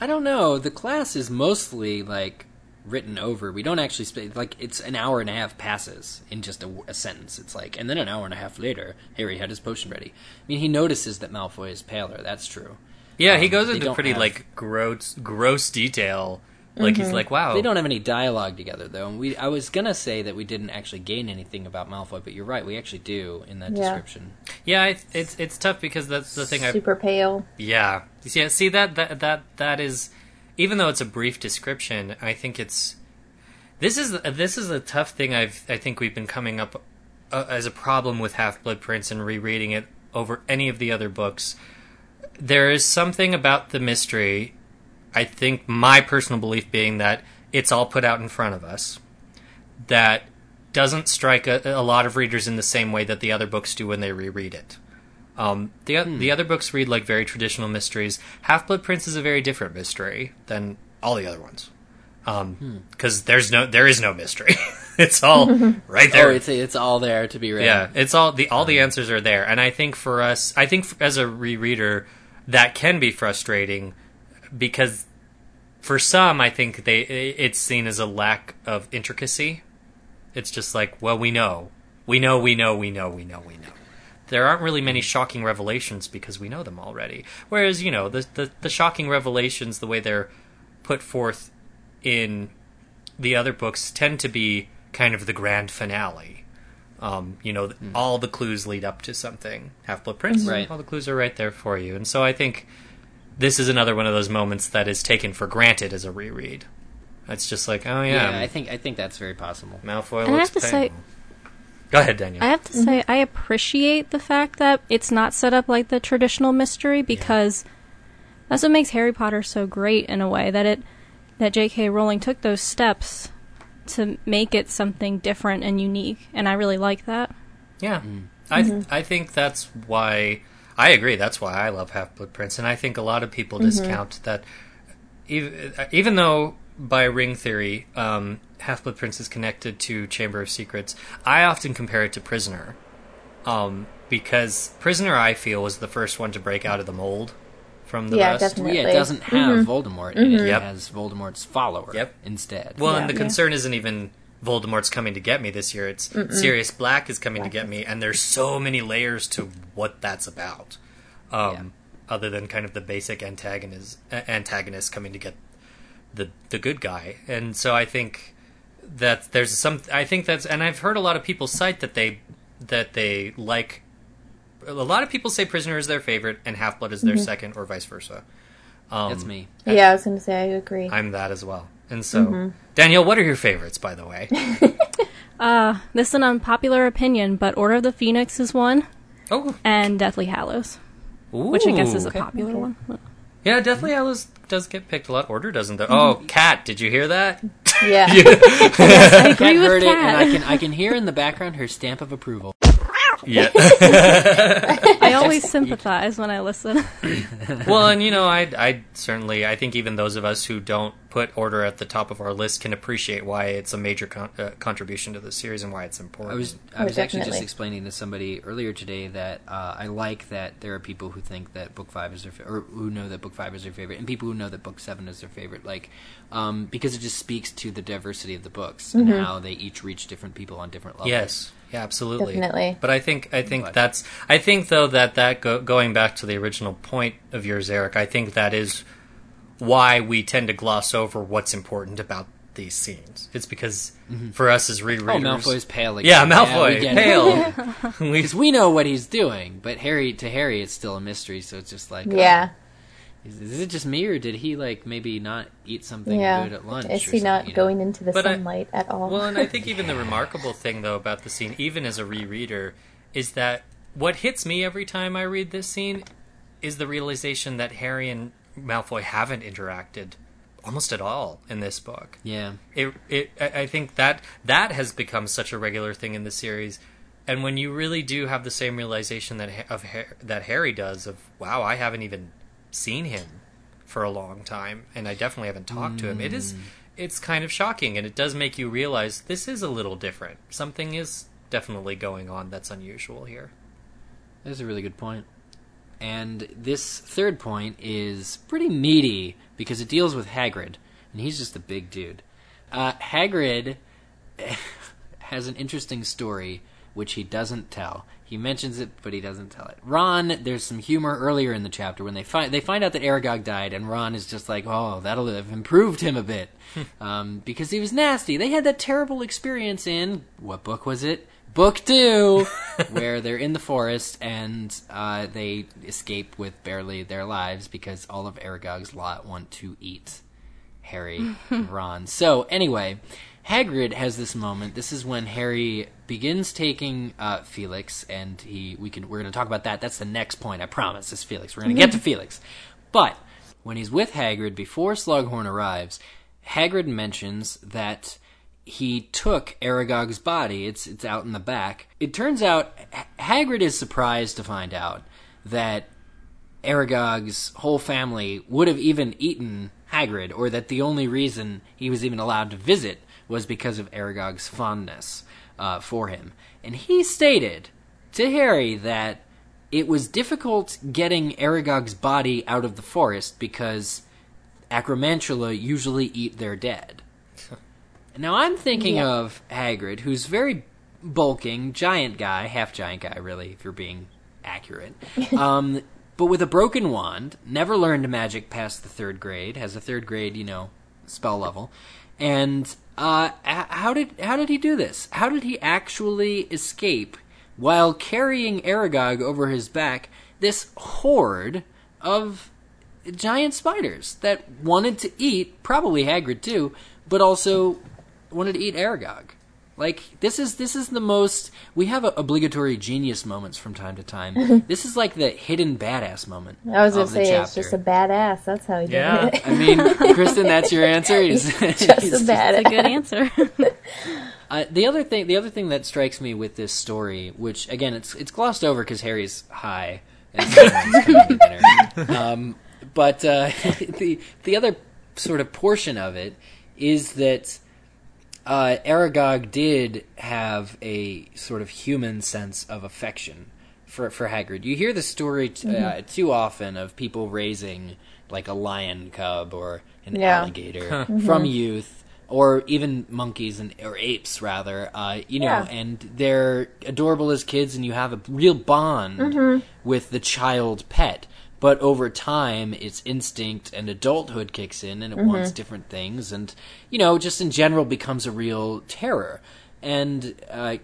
I don't know. The class is mostly like written over. We don't actually sp- like it's an hour and a half passes in just a, a sentence. It's like, and then an hour and a half later, Harry had his potion ready. I mean, he notices that Malfoy is paler. That's true. Yeah, he Um, goes into pretty have- like gross gross detail. Like he's like, wow, They don't have any dialogue together, though. And we, I was gonna say that we didn't actually gain anything about Malfoy, but you're right. We actually do in that Yeah. description. yeah, I, it's it's tough because that's the thing I Super pale. Yeah. Yeah, see that that that that is even though it's a brief description, I think it's this is this is a tough thing I've I think we've been coming up uh, as a problem with Half Blood Prince and rereading it over any of the other books. There is something about the mystery. I think my personal belief being that it's all put out in front of us that doesn't strike a, a lot of readers in the same way that the other books do when they reread it. Um, the o the hmm. other books read like very traditional mysteries. Half Blood Prince is a very different mystery than all the other ones, um, hmm. because there's no there is no mystery. [LAUGHS] it's all [LAUGHS] right there. Oh, it's it's all there to be read. Yeah, it's all the all the um, answers are there, and I think for us, I think as a rereader, that can be frustrating because for some, I think they it's seen as a lack of intricacy. It's just like, well, we know, we know, we know, we know, we know, we know. There aren't really many shocking revelations because we know them already. Whereas, you know, the the, the shocking revelations, the way they're put forth in the other books, tend to be kind of the grand finale. Um, you know, all the clues lead up to something. Half Blood Prince, Right. all the clues are right there for you. And so I think this is another one of those moments that is taken for granted as a reread. It's just like, oh Yeah, yeah, I think I think that's very possible. Malfoy And I looks have to say- Go ahead, Daniel. I have to say, I appreciate the fact that it's not set up like the traditional mystery because that's what makes Harry Potter so great in a way that it that J.K. Rowling took those steps to make it something different and unique, and I really like that. Yeah, mm. I th- I think that's why I agree. That's why I love Half Blood Prince, and I think a lot of people discount that. Even, even though by ring theory, um, Half Blood Prince is connected to Chamber of Secrets, I often compare it to Prisoner, um, because Prisoner I feel was the first one to break out of the mold from the Yeah, rest. definitely. Yeah, it doesn't have Voldemort in it. Yep. It has Voldemort's follower Yep. instead. Well, Yeah. and the Yeah. concern isn't even Voldemort's coming to get me this year. It's Sirius Black is coming to get me, and there's so many layers to what that's about. Um, Other than kind of the basic antagonist, antagonist coming to get the the good guy, and so I think that there's some. I think that's, and I've heard a lot of people cite that they that they like. A lot of people say Prisoner is their favorite, and Half Blood is their second, or vice versa. Um, That's me. Yeah, I was going to say I agree. I'm that as well. And so, mm-hmm. Danielle, what are your favorites, by the way? [LAUGHS] Uh, this is an unpopular opinion, but Order of the Phoenix is one, Oh, and Deathly Hallows, which I guess is a Ooh. popular one. Yeah, Deathly Hallows does get picked a lot. Order doesn't, though. Oh, mm-hmm. Cat, did you hear that? yeah. [LAUGHS] I agree Cat with heard it, and I can I can hear in the background her stamp of approval. yeah. [LAUGHS] I always sympathize when I listen. well, and you know, I, I certainly, I think even those of us who don't put Order at the top of our list can appreciate why it's a major con- uh, contribution to the series and why it's important. I was I Oh, was actually just explaining to somebody earlier today that uh, I like that there are people who think that book five is their fa- or who know that book five is their favorite, and people who know that book seven is their favorite. Like um, because it just speaks to the diversity of the books and how they each reach different people on different levels. Yes, yeah, absolutely. Definitely. But I think I think But- that's I think though that that go, going back to the original point of yours, Eric. I think that is why we tend to gloss over what's important about these scenes. It's because for us as rereaders, Oh, rereaders, Malfoy's pale again. yeah, Malfoy, get it. pale. [LAUGHS] we, Because we know what he's doing, but Harry to Harry, it's still a mystery. So it's just like, uh, Yeah. is, is it just me, or did he like maybe not eat something Yeah. good at lunch? Is he something, not you know? going into the But I- sunlight at all? Well, and I think even the [LAUGHS] remarkable thing, though, about the scene, even as a rereader, is that what hits me every time I read this scene is the realization that Harry and Malfoy haven't interacted almost at all in this book. Yeah, It, it, I think that that has become such a regular thing in the series, and when you really do have the same realization that of that Harry does of wow, I haven't even seen him for a long time, and I definitely haven't talked to him. It is, mm. it's kind of shocking, and it does make you realize this is a little different. Something is definitely going on that's unusual here. that's a really good point. And this third point is pretty meaty because it deals with Hagrid, and he's just a big dude. Uh, Hagrid [LAUGHS] has an interesting story which he doesn't tell. He mentions it, but he doesn't tell it. Ron, there's some humor earlier in the chapter when they find they find out that Aragog died, and Ron is just like, "Oh, that'll have improved him a bit," [LAUGHS] um, because he was nasty. They had that terrible experience in what book was it? Book two, [LAUGHS] where they're in the forest and uh, they escape with barely their lives because all of Aragog's lot want to eat Harry and [LAUGHS] Ron. So anyway, Hagrid has this moment. This is when Harry begins taking uh, Felix, and he we can we're going to talk about that. That's the next point. I promise. Is Felix? We're going to get to Felix, but when he's with Hagrid before Slughorn arrives, Hagrid mentions that he took Aragog's body. It's it's out in the back. It turns out Hagrid is surprised to find out that Aragog's whole family would have even eaten Hagrid, or that the only reason he was even allowed to visit was because of Aragog's fondness uh, for him. And he stated to Harry that it was difficult getting Aragog's body out of the forest because Acromantula usually eat their dead. [LAUGHS] now I'm thinking Yeah. of Hagrid, who's very bulking, giant guy, half giant guy, really, if you're being accurate. [LAUGHS] Um, but with a broken wand, never learned magic past the third grade, has a third grade, you know, spell level, and uh, how did how did he do this? How did he actually escape while carrying Aragog over his back? This horde of giant spiders that wanted to eat probably Hagrid too, but also wanted to eat Aragog. Like this is this is the most we have a, obligatory genius moments from time to time. [LAUGHS] this is like the hidden badass moment. I was gonna of the say it's just a badass. That's how he did Yeah. it. I mean, Kristen, that's your [LAUGHS] answer. He's, [LAUGHS] just a he's- That's a badass. good answer. Uh, the other thing, the other thing that strikes me with this story, which again, it's it's glossed over because Harry's high and Simon's coming to dinner. Um, but uh, the the other sort of portion of it is that uh, Aragog did have a sort of human sense of affection for for Hagrid. You hear the story t- uh, too often of people raising like a lion cub or an Yeah. alligator [LAUGHS] from youth, or even monkeys and or apes rather. Uh, you know, Yeah. and they're adorable as kids, and you have a real bond with the child pet. But over time, its instinct and adulthood kicks in, and it wants different things, and you know, just in general, becomes a real terror, and uh,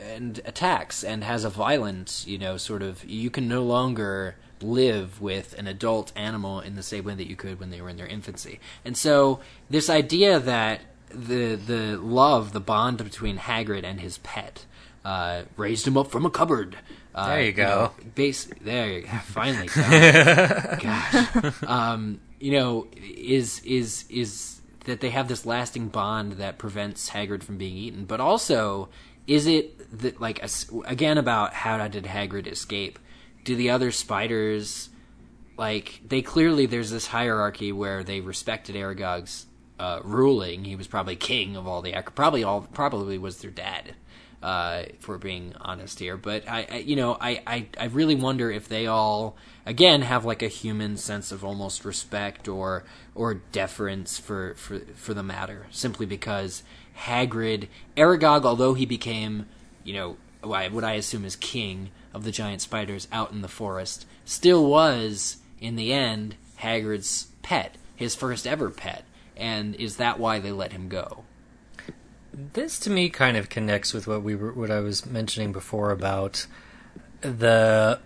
and attacks, and has a violent, you know, sort of. You can no longer live with an adult animal in the same way that you could when they were in their infancy, and so this idea that the the love, the bond between Hagrid and his pet, uh, raised him up from a cupboard. Uh, There you go. know, base there you go. [LAUGHS] finally [LAUGHS] gosh. Um you know is is is that they have this lasting bond that prevents Hagrid from being eaten but also is it that like again about how did Hagrid escape? Do the other spiders like they clearly there's this hierarchy where they respected Aragog's uh, ruling. He was probably king of all the probably all probably was their dad uh, if we're being honest here. But I, I you know, I, I, I really wonder if they all, again, have like a human sense of almost respect or or deference for for for the matter, simply because Hagrid, Aragog, although he became, you know, what I assume is king of the giant spiders out in the forest, still was in the end Hagrid's pet, his first ever pet, and is that why they let him go? This to me kind of connects with what we were, what I was mentioning before about the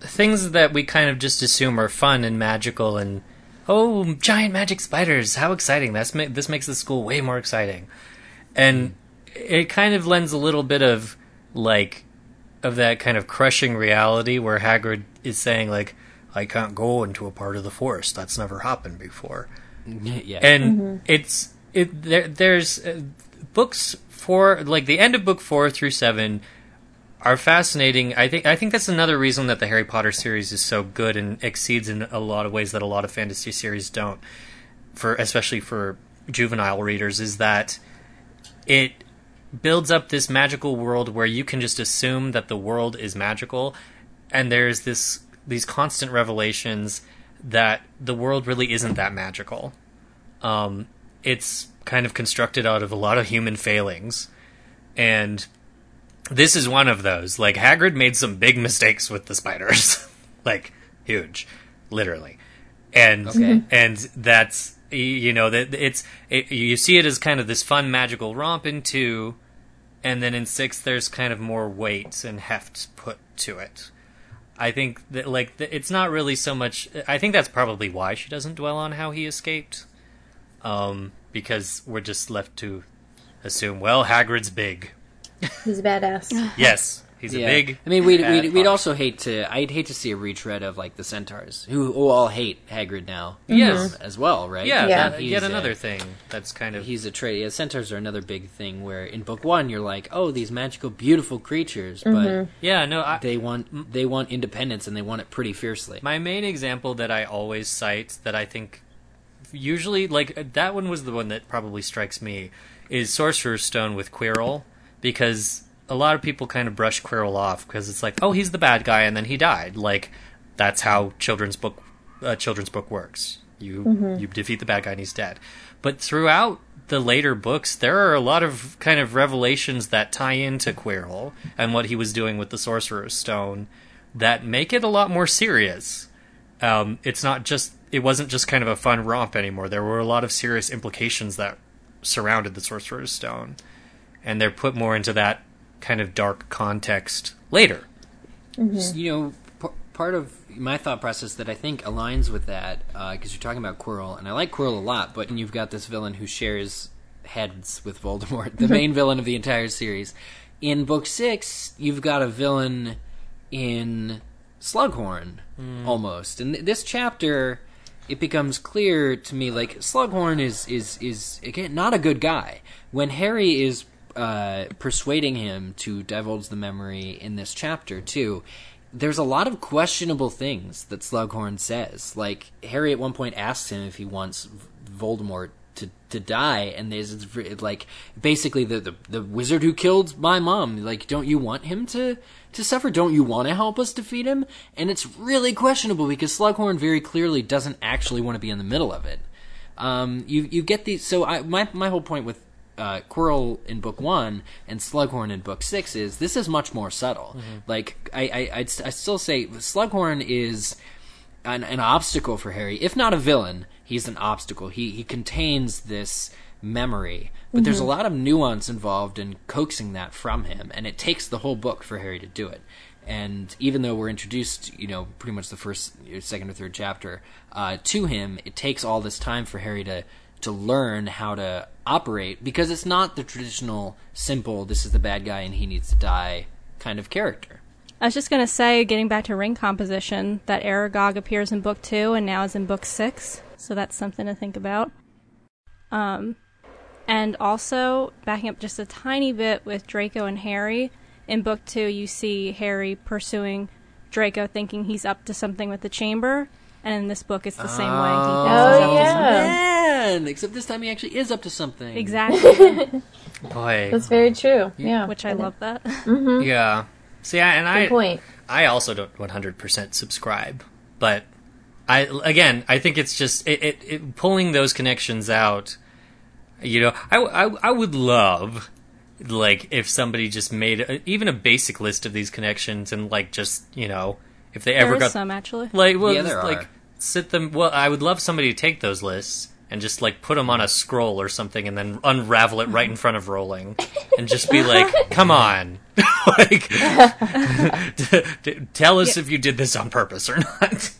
things that we kind of just assume are fun and magical and oh, giant magic spiders, how exciting! That's ma- this makes the school way more exciting, and it kind of lends a little bit of like of that kind of crushing reality where Hagrid is saying like, "I can't go into a part of the forest that's never happened before." [LAUGHS] yeah. and it's it there, there's uh, books four like the end of book four through seven are fascinating. I think I think that's another reason that the Harry Potter series is so good and exceeds in a lot of ways that a lot of fantasy series don't. For especially for juvenile readers, is that it builds up this magical world where you can just assume that the world is magical, and there's this these constant revelations that the world really isn't that magical. Um, it's kind of constructed out of a lot of human failings, and this is one of those. Like Hagrid made some big mistakes with the spiders, [LAUGHS] like huge, literally, and Okay. and that's you know that it's it, you see it as kind of this fun magical romp in two, and then in six there's kind of more weight and heft put to it. I think that like it's not really so much. I think that's probably why she doesn't dwell on how he escaped, um, because we're just left to assume. Well, Hagrid's big. He's a badass. [LAUGHS] Yes, he's a big. I mean, we'd we'd, we'd also hate to. I'd hate to see a retread of like the centaurs, who, who all hate Hagrid now. Yes. um, as well, right? Yeah, Yeah. that- He's yet a- another thing that's kind of He's a trait. Yeah, centaurs are another big thing. Where in book one, you're like, oh, these magical, beautiful creatures, but yeah. No, I, they want they want independence and they want it pretty fiercely. my main example that I always cite that I think usually like that one was the one that probably strikes me is Sorcerer's Stone with Quirrell because a lot of people kind of brush Quirrell off because it's like, oh, he's the bad guy and then he died. Like that's how children's book uh, children's book works. You you defeat the bad guy and he's dead. But throughout the later books, there are a lot of kind of revelations that tie into Quirrell and what he was doing with the Sorcerer's Stone that make it a lot more serious. Um, it's not just it wasn't just kind of a fun romp anymore. There were a lot of serious implications that surrounded the Sorcerer's Stone, and they're put more into that kind of dark context later. Mm-hmm. you know, p- part of my thought process that I think aligns with that, uh, because you're talking about Quirrell, and I like Quirrell a lot, but you've got this villain who shares heads with Voldemort, the main [LAUGHS] villain of the entire series. In book six, you've got a villain in Slughorn, mm. almost. And th- this chapter, it becomes clear to me like Slughorn is is is again not a good guy. When Harry is uh, persuading him to divulge the memory in this chapter too, there's a lot of questionable things that Slughorn says. Like Harry at one point asks him if he wants Voldemort to to die, and there's like basically the, the the wizard who killed my mom. Like, don't you want him to to suffer? Don't you want to help us defeat him? And it's really questionable because Slughorn very clearly doesn't actually want to be in the middle of it. Um, you you get these. So I, my my whole point with uh, Quirrell in book one and Slughorn in book six is this is much more subtle. Like I I I'd, I still say Slughorn is an, an obstacle for Harry, if not a villain. He's an obstacle. He he contains this memory, but there's a lot of nuance involved in coaxing that from him, and it takes the whole book for Harry to do it. And even though we're introduced, you know, pretty much the first, second, or third chapter uh, to him, it takes all this time for Harry to to learn how to operate because it's not the traditional simple "this is the bad guy and he needs to die" kind of character. I was just gonna say, getting back to ring composition, that Aragog appears in book two and now is in book six, so that's something to think about. Um, and also backing up just a tiny bit with Draco and Harry. In book two, you see Harry pursuing Draco, thinking he's up to something with the chamber, and in this book, it's the same way. He Oh, he's up to yeah. Man, except this time he actually is up to something. something. Exactly, [LAUGHS] Boy, That's very true. Yeah. which I love that. [LAUGHS] yeah. See, I, and Good I point. I also don't 100% subscribe, but I again, I think it's just it, it, it pulling those connections out. You know, I, I, I would love like if somebody just made a, even a basic list of these connections and like just you know if they ever there got some actually. like well Yeah, just, there like are. sit them well I would love somebody to take those lists and just like put them on a scroll or something and then unravel it right in front of Rowling and just be like [LAUGHS] come on [LAUGHS] like [LAUGHS] t- t- tell us Yeah. if you did this on purpose or not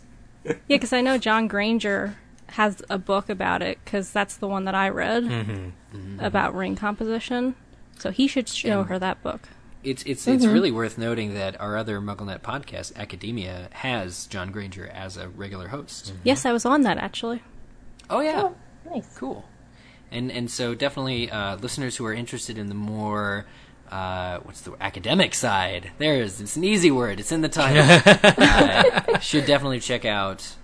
[LAUGHS] Yeah, because I know John Granger has a book about it because that's the one that I read Mm-hmm. about ring composition. So he should show And- her that book. It's it's it's really worth noting that our other MuggleNet podcast, Academia, has John Granger as a regular host. Yes, I was on that actually. Oh yeah, Nice. cool. And and so definitely uh, listeners who are interested in the more uh, what's the academic side? There is it's an easy word. It's in the title. [LAUGHS] uh, should definitely check out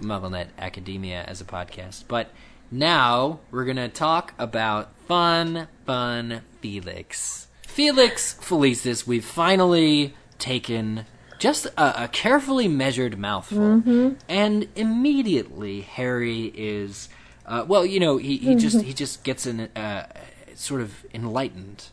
MuggleNet Academia as a podcast. But now we're gonna talk about fun, fun Felix. Felix Felicis. We've finally taken just a, a carefully measured mouthful, and immediately Harry is. Uh, well, you know, he, he just he just gets an uh, sort of enlightened.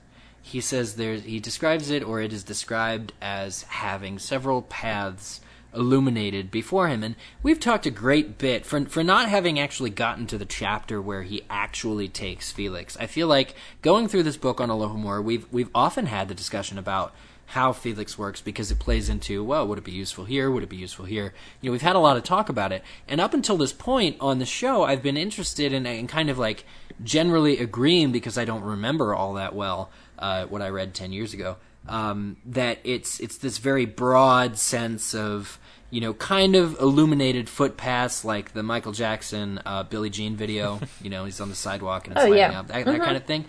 He says there's he describes it, or it is described as having several paths illuminated before him, and we've talked a great bit for for not having actually gotten to the chapter where he actually takes Felix. I feel like going through this book on Alohomora, we've we've often had the discussion about how Felix works because it plays into well, would it be useful here? Would it be useful here? You know, we've had a lot of talk about it, and up until this point on the show, I've been interested in, in kind of like generally agreeing because I don't remember all that well uh, what I read ten years ago. Um, that it's it's this very broad sense of you know kind of illuminated footpaths like the Michael Jackson uh, Billie Jean video. [LAUGHS] you know, he's on the sidewalk and it's Oh, lighting yeah. up that, that kind of thing.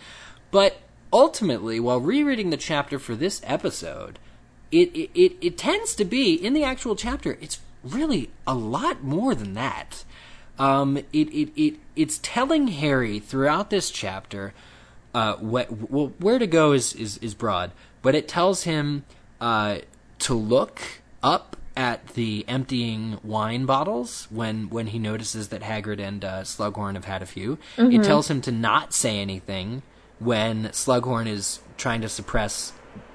But ultimately, while rereading the chapter for this episode, it, it, it, it tends to be, in the actual chapter, it's really a lot more than that. Um, it, it, it it's telling Harry throughout this chapter, uh, what well, where to go is, is is broad, but it tells him uh, to look up at the emptying wine bottles when when he notices that Hagrid and uh, Slughorn have had a few. It tells him to not say anything when Slughorn is trying to suppress,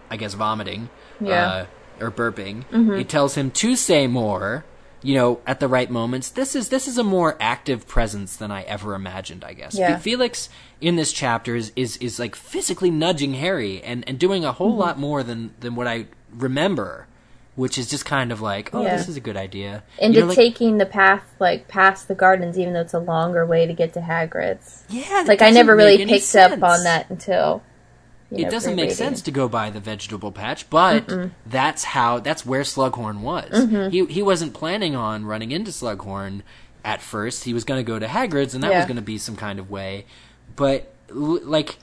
I guess, vomiting Yeah. uh, or burping. It tells him to say more. You know, at the right moments. This is this is a more active presence than I ever imagined. I guess. Yeah. Felix in this chapter is, is is like physically nudging Harry and and doing a whole mm-hmm. lot more than than what I remember, which is just kind of like, oh, Yeah. this is a good idea. Into You know, like- taking the path like past the gardens, even though it's a longer way to get to Hagrid's. yeah, Like I never really picked up on that until. It know, doesn't make sense to go by the vegetable patch, but that's how that's where Slughorn was. Mm-hmm. He he wasn't planning on running into Slughorn at first. He was going to go to Hagrid's, and that was going to be some kind of way. But like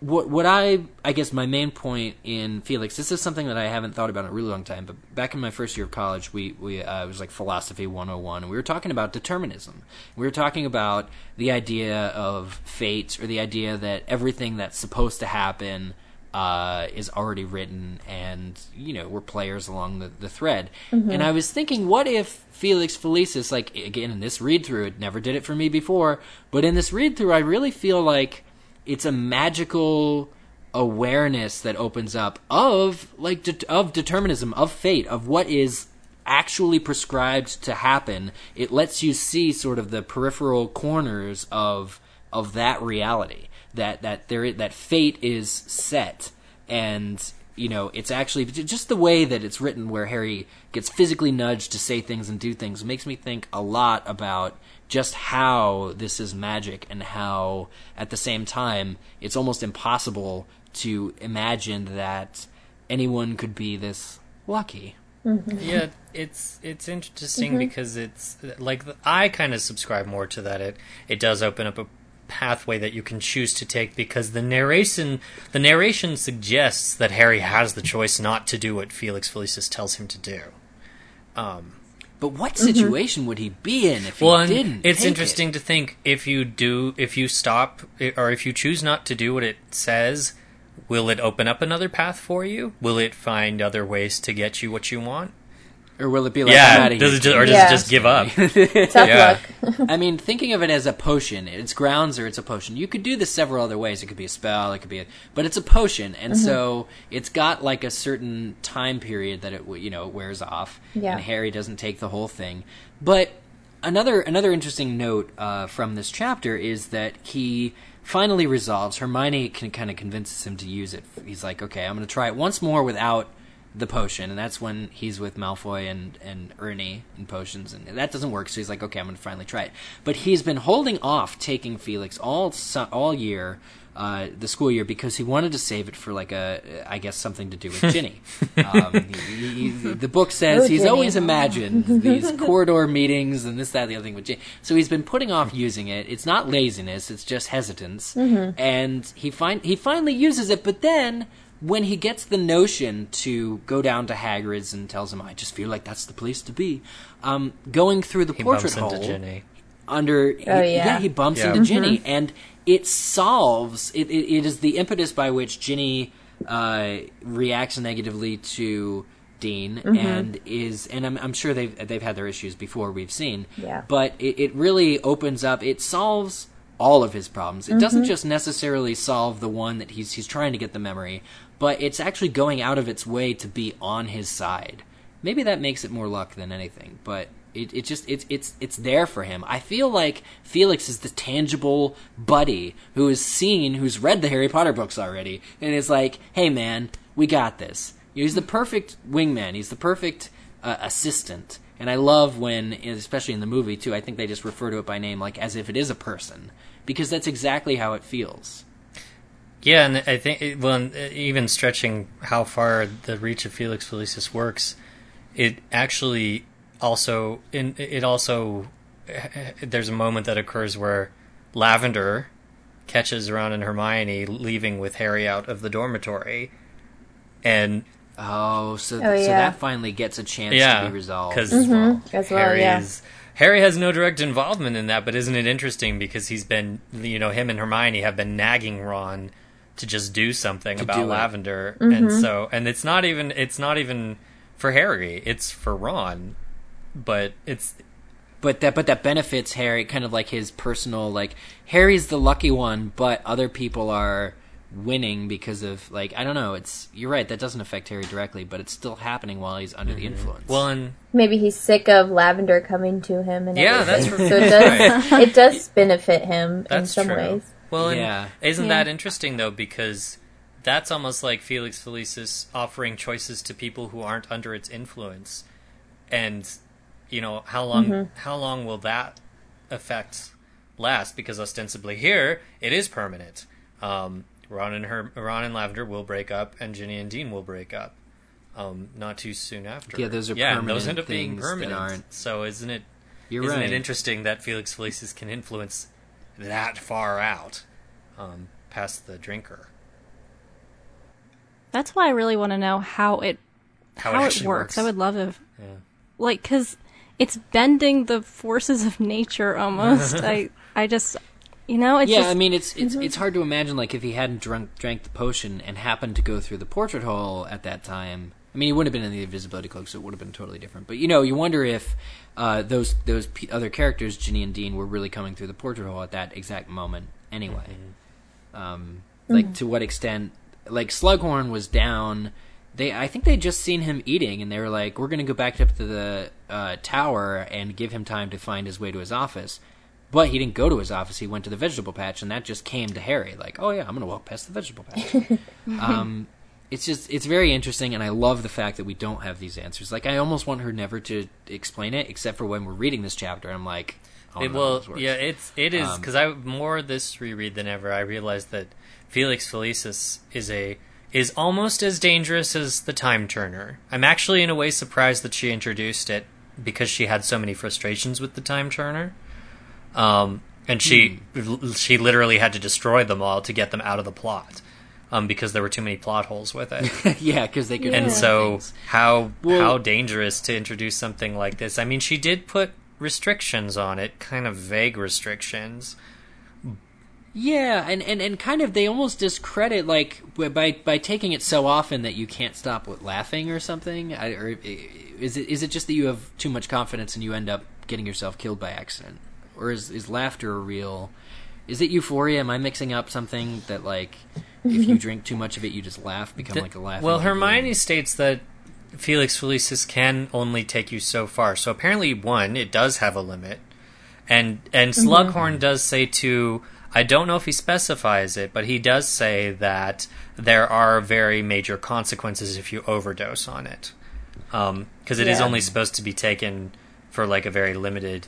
what what I I guess my main point in Felix. This is something that I haven't thought about in a really long time. But back in my first year of college, we we uh, it was like philosophy 101, and we were talking about determinism. We were talking about the idea of fate or the idea that everything that's supposed to happen uh, is already written, and you know we're players along the, the thread. And I was thinking, what if Felix Felicis, like again in this read through, it never did it for me before, but in this read through, I really feel like it's a magical awareness that opens up of like de- of determinism of fate of what is actually prescribed to happen. It lets you see sort of the peripheral corners of of that reality that that there that fate is set. And you know it's actually just the way that it's written where harry gets physically nudged to say things and do things makes me think a lot about just how this is magic and how at the same time it's almost impossible to imagine that anyone could be this lucky yeah, it's it's interesting because it's like I kind of subscribe more to that. It it does open up a pathway that you can choose to take because the narration the narration suggests that Harry has the choice not to do what Felix Felicis tells him to do. Um, but what mm-hmm. situation would he be in if he well, and didn't it's take interesting it? to think if you do if you stop or if you choose not to do what it says, will it open up another path for you? Will it find other ways to get you what you want? Or will it be like I'm yeah, outta does here, it just, or does Yeah. it just give up? [LAUGHS] [LAUGHS] Tough Yeah. luck. I mean, thinking of it as a potion, it's grounds or it's a potion. You could do this several other ways. It could be a spell, it could be a, but it's a potion, and Mm-hmm. so it's got like a certain time period that it you know wears off. Yeah. And Harry doesn't take the whole thing. But another another interesting note uh, from this chapter is that he finally resolves. Hermione can kind of convinces him to use it. He's like, okay, I'm going to try it once more without the potion, and that's when he's with Malfoy and and Ernie in potions, and that doesn't work. So he's like, okay, I'm going to finally try it. But he's been holding off taking Felix all su- all year. Uh, the school year because he wanted to save it for like a, I guess something to do with [LAUGHS] Ginny. um, he, he, he- the book says Oh, he's Ginny. always imagined [LAUGHS] these corridor meetings and this, that, and the other thing with Ginny. So he's been putting off using it. It's not laziness; it's just hesitance. And he find he finally uses it, but then when he gets the notion to go down to Hagrid's and tells him, "I just feel like that's the place to be," um, going through the He portrait bumps into hole Ginny. under Oh, yeah. he bumps Yeah. into Ginny and it solves it, it, it is the impetus by which Ginny uh, reacts negatively to Dean and is and I'm, I'm sure they've they've had their issues before we've seen Yeah. but it, it really opens up it solves all of his problems it doesn't just necessarily solve the one that he's he's trying to get the memory but it's actually going out of its way to be on his side. Maybe that makes it more luck than anything but it, it just it's it's it's there for him. I feel like felix is the tangible buddy who has seen who's read the harry potter books already and is like hey man we got this. He's the perfect wingman. He's the perfect uh, assistant. And i love when especially in the movie too i think they just refer to it by name like as if it is a person because that's exactly how it feels Yeah, and I think well, uh, even stretching how far the reach of Felix Felicis works, it actually also in it also there's a moment that occurs where Lavender catches Ron and Hermione leaving with Harry out of the dormitory, and oh so Oh, so that finally gets a chance yeah, to be resolved. Because As well, yeah. Harry's Harry has no direct involvement in that, but isn't it interesting because he's been, you know, him and Hermione have been nagging Ron to just do something To about do it. Lavender, and mm-hmm. so, and it's not even, it's not even for Harry, it's for Ron, but it's but that but that benefits Harry, kind of like his personal like Harry's the lucky one, but other people are winning because of like I don't know. It's you're right that doesn't affect Harry directly, but it's still happening while he's under the mm-hmm. influence. well, and Maybe he's sick of Lavender coming to him and Yeah, everything. that's so it does it does [LAUGHS] benefit him in some true. ways. Well, and Yeah. isn't Yeah. that interesting though? Because that's almost like Felix Felicis offering choices to people who aren't under its influence, and you know how long Mm-hmm. how long will that effect last? Because ostensibly here it is permanent. Um, Ron and her, Ron and Lavender will break up, and Ginny and Dean will break up. Um, not too soon after. Yeah, those are yeah, and those permanent end up being things that permanent. aren't- So isn't it you're isn't right. it interesting that Felix Felicis can influence that far out, um, past the drinker? That's why I really want to know how it How, how, it it, works. works. I would love if, Yeah. like, because it's bending the forces of nature almost. [LAUGHS] I I just, you know, it's yeah, just I mean it's it's it's hard to imagine like if he hadn't drunk drank the potion and happened to go through the portrait hole at that time. I mean, he wouldn't have been in the invisibility cloak, so it would have been totally different. But you know, you wonder if uh, those those p- other characters, Ginny and Dean, were really coming through the portrait hole at that exact moment. Anyway, um, like to what extent? Like Slughorn was down. They, I think they'd just seen him eating, and they were like, "We're going to go back up to the uh, tower and give him time to find his way to his office." But he didn't go to his office. He went to the vegetable patch, and that just came to Harry. Like, oh yeah, I'm going to walk past the vegetable patch. [LAUGHS] um, it's just it's very interesting, and I love the fact that we don't have these answers. Like, I almost want her never to explain it, except for when we're reading this chapter. I'm like, oh, It, no, well, yeah, it's it is Um, because I more this reread than ever. I realized that Felix Felicis is a is almost as dangerous as the Time Turner. I'm actually in a way surprised that she introduced it because she had so many frustrations with the Time Turner, um, and she Hmm. she literally had to destroy them all to get them out of the plot. Um, because there were too many plot holes with it. [LAUGHS] yeah, because they could. Yeah. And so, things. how Well- how dangerous to introduce something like this? I mean, she did put restrictions on it, kind of vague restrictions. Yeah, and, and, and kind of they almost discredit like by by taking it so often that you can't stop laughing or something. I, or is it is it just that you have too much confidence and you end up getting yourself killed by accident, or is is laughter a real? Is it euphoria? Am I mixing up something that like if you [LAUGHS] drink too much of it, you just laugh, become The- like a laughing? well? Hermione states that Felix Felicis can only take you so far. So apparently, one, it does have a limit, and and mm-hmm. Slughorn does say to. I don't know if he specifies it, but he does say that there are very major consequences if you overdose on it, um, because it is Yeah. only supposed to be taken for like a very limited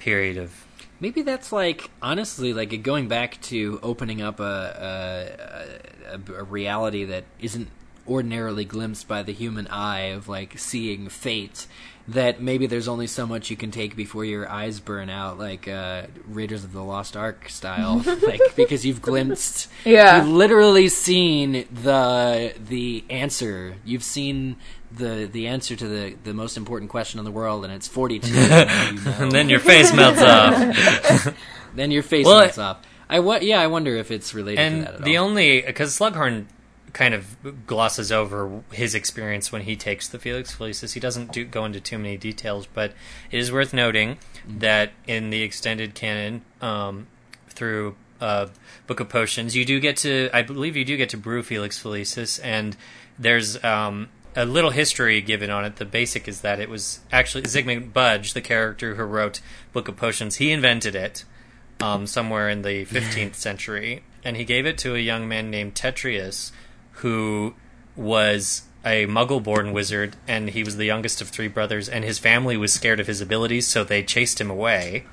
period of Maybe that's like honestly like going back to opening up a a, a, a reality that isn't ordinarily glimpsed by the human eye of like seeing fate. That maybe there's only so much you can take before your eyes burn out, like uh, Raiders of the Lost Ark style, [LAUGHS] like because you've glimpsed, Yeah. you've literally seen the the answer. You've seen the the answer to the the most important question in the world, and it's 42. [LAUGHS] and you [LAUGHS] know and then your face melts off. then your face Well, melts off. I wa- yeah, I wonder if it's related to And that at the all. only because Slughorn kind of glosses over his experience when he takes the Felix Felicis. He doesn't do, go into too many details, but it is worth noting that in the extended canon, um, through uh, Book of Potions, you do get to, I believe, you do get to brew Felix Felicis, and there's um, a little history given on it. The basic is that it was actually Zygmunt Budge, the character who wrote Book of Potions. He invented it um, somewhere in the [LAUGHS] 15th century, and he gave it to a young man named Tertius, who was a muggle-born wizard, and he was the youngest of three brothers, and his family was scared of his abilities, so they chased him away.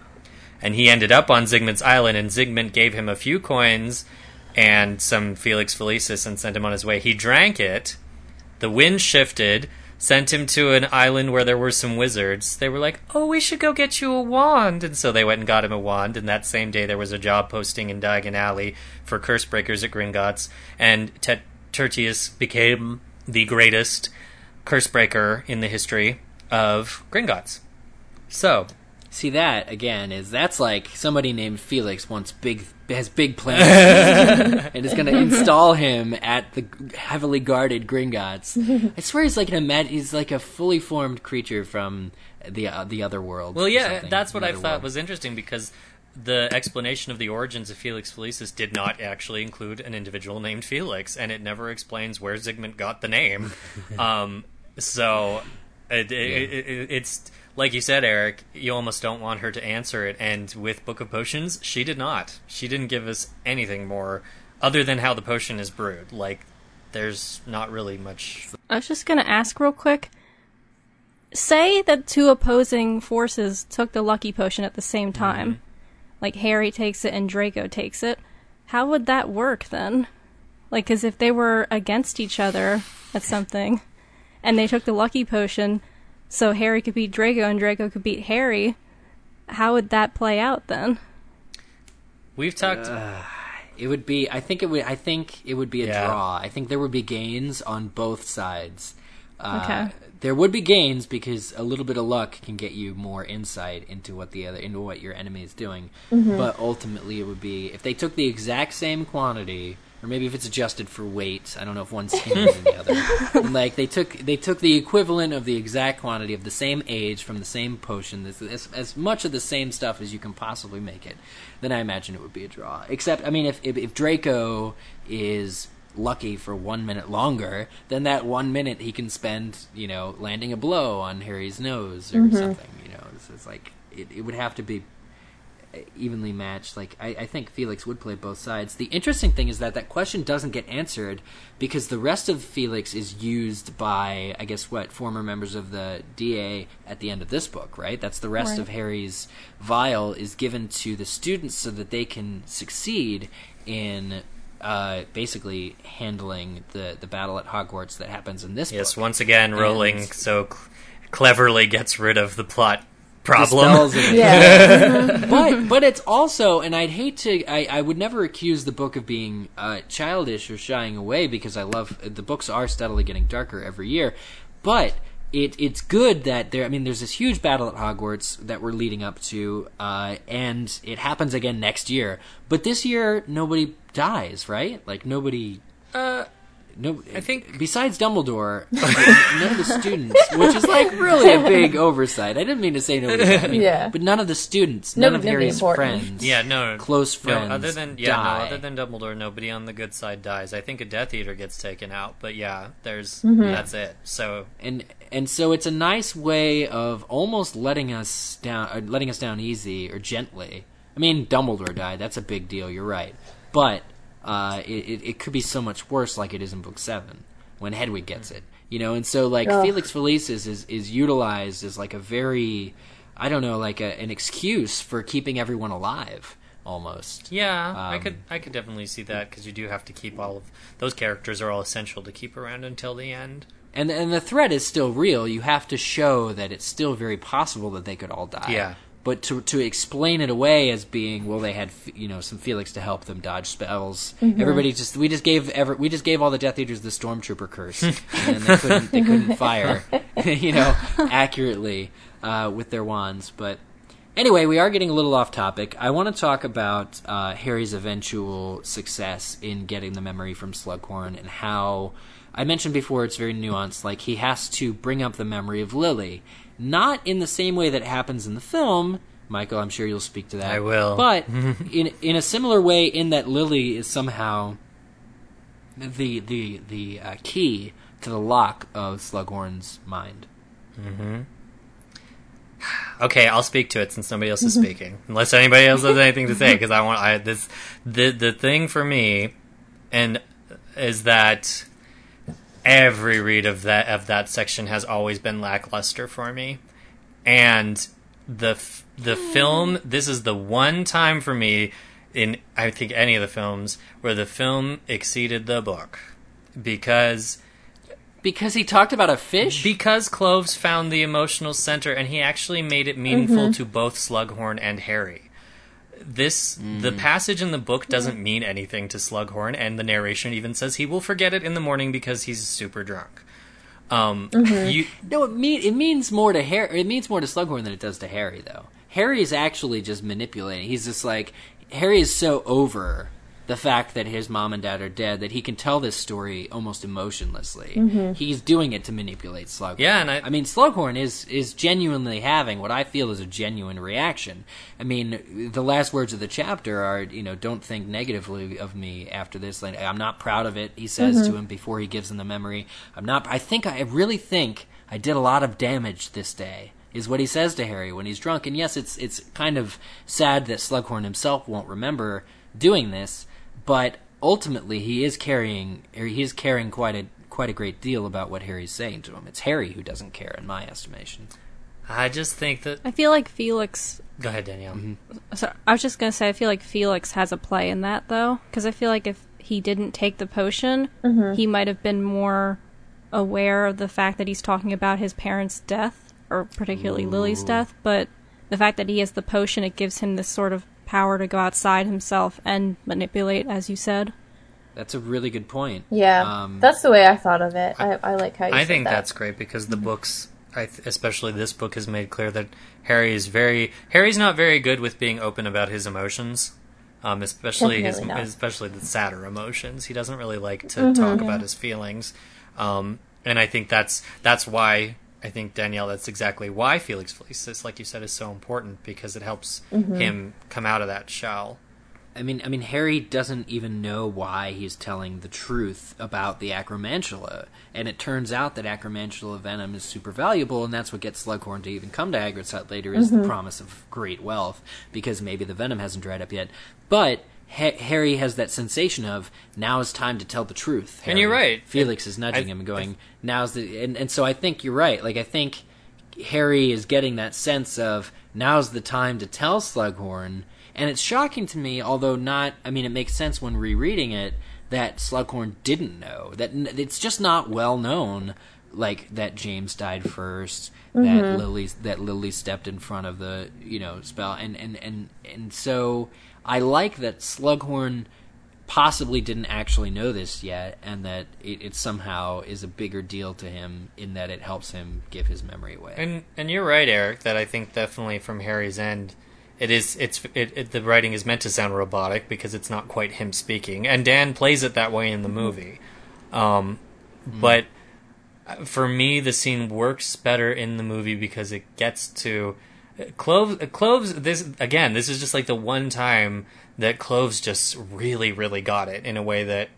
And he ended up on Zygmunt's island, and Zygmunt gave him a few coins and some Felix Felicis and sent him on his way. He drank it. The wind shifted, sent him to an island where there were some wizards. They were like, "Oh, we should go get you a wand," and so they went and got him a wand. And that same day, there was a job posting in Diagon Alley for curse breakers at Gringotts, and Tet- Tertius became the greatest curse breaker in the history of Gringotts. So, See that again is that's like somebody named Felix wants big has big plans [LAUGHS] and is going to install him at the heavily guarded Gringotts. I swear he's like an imag- he's like a fully formed creature from the uh, the other world. Well, yeah, that's what I thought world. was interesting because the explanation of the origins of Felix Felicis did not actually include an individual named Felix, and it never explains where Zygmunt got the name. [LAUGHS] um, so it, it, it, it, it's like you said, Eric. You almost don't want her to answer it, and with Book of Potions, she did not. She didn't give us anything more other than how the potion is brewed. Like, there's not really much. I was just gonna ask real quick. Say that two opposing forces took the lucky potion at the same time. Like Harry takes it and Draco takes it. How would that work then? Like, because if they were against each other at something, and they took the lucky potion, so Harry could beat Draco and Draco could beat Harry, how would that play out then? We've talked. It would be. I think it would. I think it would be a Yeah. draw. I think there would be gains on both sides. Uh, Okay. There would be gains because a little bit of luck can get you more insight into what the other into what your enemy is doing. Mm-hmm. But ultimately, it would be if they took the exact same quantity, or maybe if it's adjusted for weight. I don't know if one's skinnier than the other. [LAUGHS] Like they took they took the equivalent of the exact quantity of the same age from the same potion, this, as, as much of the same stuff as you can possibly make it. Then I imagine it would be a draw. Except, I mean, if if, if Draco is lucky for one minute longer, then that one minute he can spend, you know, landing a blow on Harry's nose or mm-hmm. something. You know, it's, it's like it, it would have to be evenly matched. Like I, I think Felix would play both sides. The interesting thing is that that question doesn't get answered because the rest of Felix is used by I guess what former members of the DA at the end of this book, right? That's the rest Right. of Harry's vial is given to the students so that they can succeed in. Uh, basically handling the, the battle at Hogwarts that happens in this Yes, book. once again, Rowling And- so cl- cleverly gets rid of the plot problem. Dispels. Yeah. [LAUGHS] but but it's also, and I'd hate to, I, I would never accuse the book of being uh, childish or shying away because I love the books are steadily getting darker every year, but. It, it's good that there. I mean, there's this huge battle at Hogwarts that we're leading up to, uh, and it happens again next year. But this year, nobody dies, right? Like nobody Uh, no, I think- besides Dumbledore, [LAUGHS] none of the students, which is like really a big [LAUGHS] oversight. I didn't mean to say nobody, I mean, Yeah. but none of the students, none No- of nobody Harry's important. friends, yeah, no, close friends, No, other than yeah, die. no, other than Dumbledore, nobody on the good side dies. I think a Death Eater gets taken out, but yeah, there's Mm-hmm. that's it. So and and so it's a nice way of almost letting us down, uh, letting us down easy or gently. I mean, Dumbledore died. That's a big deal. You're right, but uh, it, it it could be so much worse, like it is in Book Seven when Hedwig gets it. You know, and so like Ugh. Felix Felicis is is utilized as like a very, I don't know, like a, an excuse for keeping everyone alive almost. yeah, I Um, could I could definitely see that because you do have to keep all of those characters are all essential to keep around until the end. And and the threat is still real. You have to show that it's still very possible that they could all die. Yeah. But to to explain it away as being well, they had you know some Felix to help them dodge spells. Everybody just we just gave ever we just gave all the Death Eaters the Stormtrooper curse, [LAUGHS] and they couldn't they couldn't [LAUGHS] fire, [LAUGHS] you know, accurately uh, with their wands. But anyway, we are getting a little off topic. I want to talk about uh, Harry's eventual success in getting the memory from Slughorn and how I mentioned before it's very nuanced. Like he has to bring up the memory of Lily, not in the same way that happens in the film. Michael, I'm sure you'll speak to that. I will. But [LAUGHS] in in a similar way, in that Lily is somehow the the the uh, key to the lock of Slughorn's mind. [SIGHS] Okay, I'll speak to it since nobody else is [LAUGHS] speaking. Unless anybody else has anything to say, because I want I this the the thing for me, and is that every read of that of that section has always been lackluster for me, and the f- the hmm. film this is the one time for me in I think any of the films where the film exceeded the book because Because he talked about a fish. because Kloves found the emotional center and he actually made it meaningful mm-hmm. to both Slughorn and Harry. This the passage in the book doesn't mean anything to Slughorn, and the narration even says he will forget it in the morning because he's super drunk. Um, you no, it mean it means more to Harry. It means more to Slughorn than it does to Harry, though. Harry is actually just manipulating. He's just like Harry is so over the fact that his mom and dad are dead that he can tell this story almost emotionlessly. Mm-hmm. He's doing it to manipulate Slughorn. Yeah, and I- I mean Slughorn is is genuinely having what I feel is a genuine reaction. I mean, the last words of the chapter are, you know, don't think negatively of me after this. Like, I'm not proud of it. He says to mm-hmm. him before he gives him the memory. I'm not. I think I really think I did a lot of damage this day. Is what he says to Harry when he's drunk. And yes, it's it's kind of sad that Slughorn himself won't remember doing this, but ultimately he is carrying or he is caring quite a quite a great deal about what Harry's saying to him. It's Harry who doesn't care, in my estimation. I just think that. I feel like Felix. Go ahead, Danielle. Mm-hmm. So I was just gonna say, I feel like Felix has a play in that though, because I feel like if he didn't take the potion, mm-hmm. he might have been more aware of the fact that he's talking about his parents' death, or particularly Lily's death. But the fact that he has the potion, it gives him this sort of power to go outside himself and manipulate, as you said. That's a really good point. Yeah, Um, that's the way I thought of it. I, I like how you I said think that. that's great because the books, I th- especially this book, has made clear that Harry is very Harry's not very good with being open about his emotions, um, especially his not. especially the sadder emotions. He doesn't really like to Mm-hmm. talk about his feelings, um, and I think that's that's why I think Danielle. That's exactly why Felix Felicis, like you said, is so important because it helps Mm-hmm. him come out of that shell. I mean, I mean, Harry doesn't even know why he's telling the truth about the Acromantula, and it turns out that Acromantula venom is super valuable, and that's what gets Slughorn to even come to Hagrid's hut later is the promise of great wealth, because maybe the venom hasn't dried up yet. But ha- Harry has that sensation of now is time to tell the truth. And you're right. Felix is nudging I- him and going, "Now's the," and, and so I think you're right. Like I think Harry is getting that sense of now's the time to tell Slughorn, and it's shocking to me, although not. I mean, it makes sense when rereading it that Slughorn didn't know that n- it's just not well known. Like that James died 1st that mm-hmm. Lily that Lily stepped in front of the you know spell, and and and and so I like that Slughorn possibly didn't actually know this yet, and that it, it somehow is a bigger deal to him in that it helps him give his memory away. And and you're right, Eric. That I think definitely from Harry's end, it is it's it, it the writing is meant to sound robotic because it's not quite him speaking, and Dan plays it that way in the movie. Um, But uh, for me, the scene works better in the movie because it gets to Kloves. Kloves. This again. This is just like the one time that Kloves just really, really got it in a way that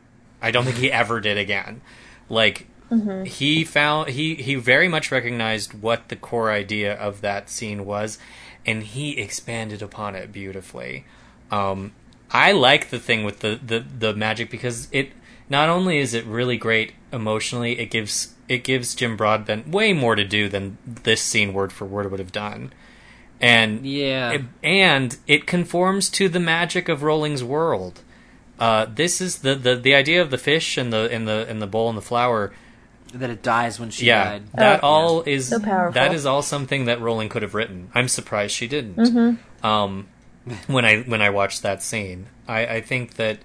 I don't think he [LAUGHS] ever did again. Like he found he he very much recognized what the core idea of that scene was, and he expanded upon it beautifully. Um, I like the thing with the, the the magic because it not only is it really great emotionally, it gives it gives Jim Broadbent way more to do than this scene word for word would have done. And Yeah. it- and it conforms to the magic of Rowling's world. Uh, this is the, the the idea of the fish and the and the and the bowl and the flower. that it dies when she Yeah, died. that Oh, all is So powerful. that is all something that Rowling could have written. I'm surprised she didn't. Mm-hmm. Um, when I when I watched that scene, I, I think that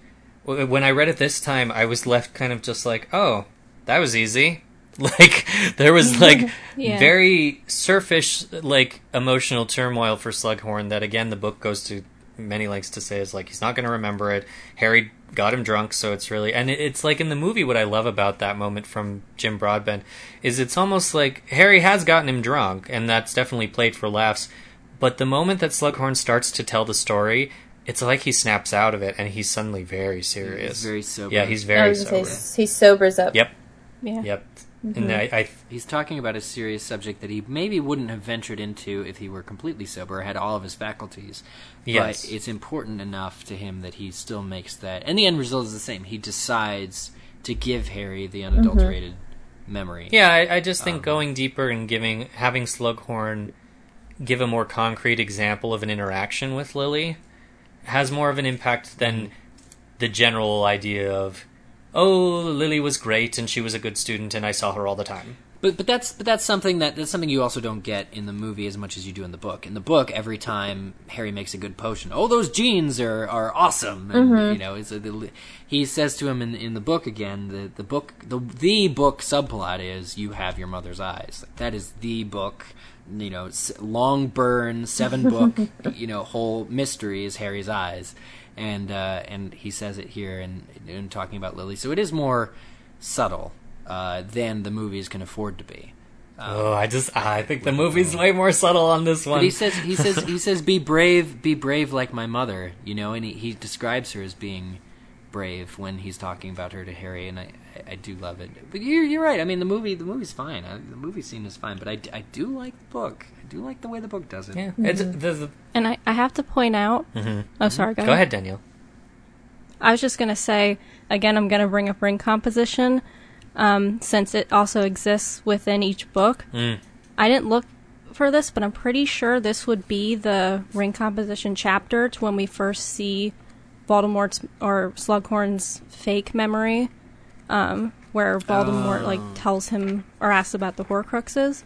when I read it this time, I was left kind of just like, oh, that was easy. [LAUGHS] Like there was like [LAUGHS] Yeah. very surface like emotional turmoil for Slughorn that again the book goes to many lengths to say is like he's not going to remember it. Harry got him drunk, so it's really and it's like in the movie. What I love about that moment from Jim Broadbent is it's almost like Harry has gotten him drunk, and that's definitely played for laughs. But the moment that Slughorn starts to tell the story, it's like he snaps out of it, and he's suddenly very serious. He's very sober. Yeah, he's I very was gonna sober. say, he sobers up. Yep, Yeah. yep. And mm-hmm. I, I He's talking about a serious subject that he maybe wouldn't have ventured into if he were completely sober, had all of his faculties. Yes. But it's important enough to him that he still makes that. And the end result is the same. He decides to give Harry the unadulterated mm-hmm. memory. Yeah, I, I just think Um, going deeper and giving having Slughorn give a more concrete example of an interaction with Lily has more of an impact than mm-hmm. the general idea of oh Lily was great and she was a good student and I saw her all the time. But but that's but that's something that that's something you also don't get in the movie as much as you do in the book. In the book, every time Harry makes a good potion, oh, those genes are, are awesome, and mm-hmm. you know, it's a, the, he says to him in in the book again. The the book the the book subplot is you have your mother's eyes. Like, that is the book. You know, long burn seven book. [LAUGHS] you know, whole mystery is Harry's eyes, and uh, and he says it here in in talking about Lily. So it is more subtle uh, than the movies can afford to be. Oh, I just I think the movie's way more subtle on this one. But he says he says he says be brave, be brave like my mother, you know, and he, he describes her as being brave when he's talking about her to Harry, and I, I, I do love it. But you're you're right. I mean, the movie the movie's fine. I, the movie scene is fine, but I, I do like the book. I do like the way the book does it. yeah, it's, the, the, And I, I have to point out. Oh, sorry. Go, go ahead, Danielle. I was just going to say, again, I'm going to bring up ring composition um, since it also exists within each book. Mm. I didn't look for this, but I'm pretty sure this would be the ring composition chapter to when we first see Voldemort's or Slughorn's fake memory, um, where Voldemort like tells him or asks about the Horcruxes,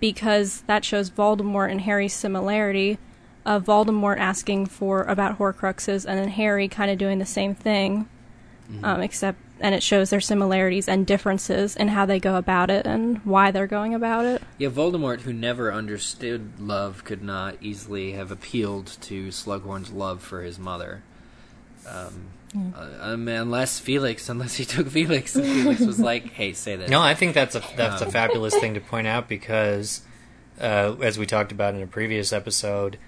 because that shows Voldemort and Harry's similarity of Voldemort asking for about Horcruxes and then Harry kind of doing the same thing, um, except and it shows their similarities and differences in how they go about it and why they're going about it. Yeah, Voldemort, who never understood love, could not easily have appealed to Slughorn's love for his mother. Um, uh, um, unless Felix, [LAUGHS] unless he took Felix, and Felix was like, "Hey, say this." No, I think that's a that's a fabulous [LAUGHS] thing to point out because, uh, as we talked about in a previous episode,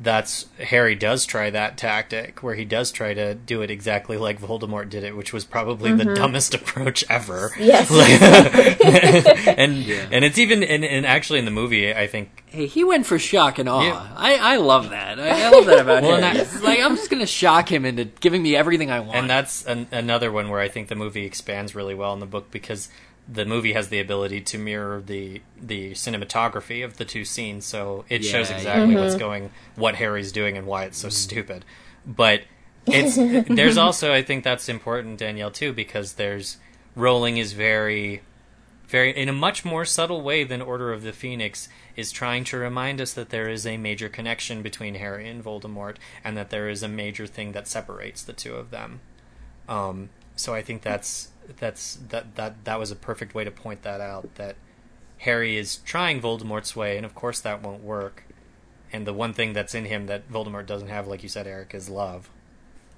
that's Harry does try that tactic where he does try to do it exactly like Voldemort did it, which was probably the mm-hmm. dumbest [LAUGHS] approach ever. Yes. [LAUGHS] and and it's even and, and actually in the movie, I think Hey, he went for shock and awe. Yeah. I, I love that. I, I love that about Well, him. and I, like I'm just gonna shock him into giving me everything I want. and that's an, another one where I think the movie expands really well in the book because the movie has the ability to mirror the the cinematography of the two scenes, so it shows Yeah, exactly what's going, what Harry's doing, and why it's so stupid. But it's [LAUGHS] there's also I think that's important, Danielle, too, because there's Rowling is very very in a much more subtle way than Order of the Phoenix is trying to remind us that there is a major connection between Harry and Voldemort and that there is a major thing that separates the two of them. Um, so I think that's that's that that that was a perfect way to point that out that Harry is trying Voldemort's way and of course that won't work. And the one thing that's in him that Voldemort doesn't have like you said Eric is love.